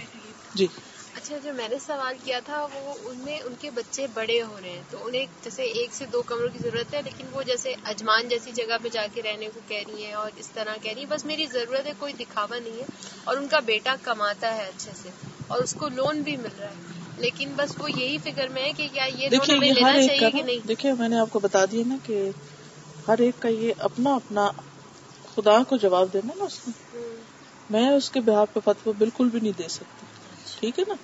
جی۔ اچھا جو میں نے سوال کیا تھا وہ ان میں ان کے بچے بڑے ہو رہے ہیں تو انہیں جیسے ایک سے دو کمروں کی ضرورت ہے لیکن وہ جیسے اجمان جیسی جگہ پہ جا کے رہنے کو کہہ رہی ہیں اور اس طرح کہہ رہی ہیں۔ بس میری ضرورت ہے کوئی دکھاوا نہیں ہے اور ان کا بیٹا کماتا ہے اچھے سے اور اس کو لون بھی مل رہا ہے۔ لیکن بس وہ یہی فکر میں ہے کہ کیا یہ دیکھیے لینا چاہیے کہ نہیں؟ دیکھیے میں نے آپ کو بتا دیا نا کہ ہر ایک کا یہ اپنا اپنا خدا کو جواب دینا نا اس میں۔ میں اس کے بہار پہ فتو بالکل بھی نہیں دے سکتی۔ ٹھیک ہے نا؟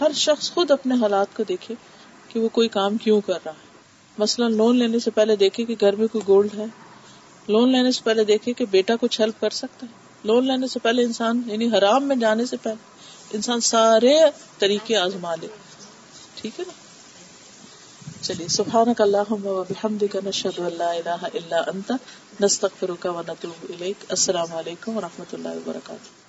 ہر شخص خود اپنے حالات کو دیکھے کہ وہ کوئی کام کیوں کر رہا ہے۔ مثلاً لون لینے سے پہلے دیکھے کہ گھر میں کوئی گولڈ ہے۔ لون لینے سے پہلے دیکھے کہ بیٹا کچھ ہیلپ کر سکتا ہے۔ لون لینے سے پہلے انسان یعنی حرام میں جانے سے پہلے انسان سارے طریقے آزما لے۔ ٹھیک ہے نا؟ چلیے، سبحانک اللہم و بحمدک، نشہد نشد اللہ الہ الا انت، نستغفرک و نتوب الیک، السلام علیکم و رحمۃ اللہ وبرکاتہ۔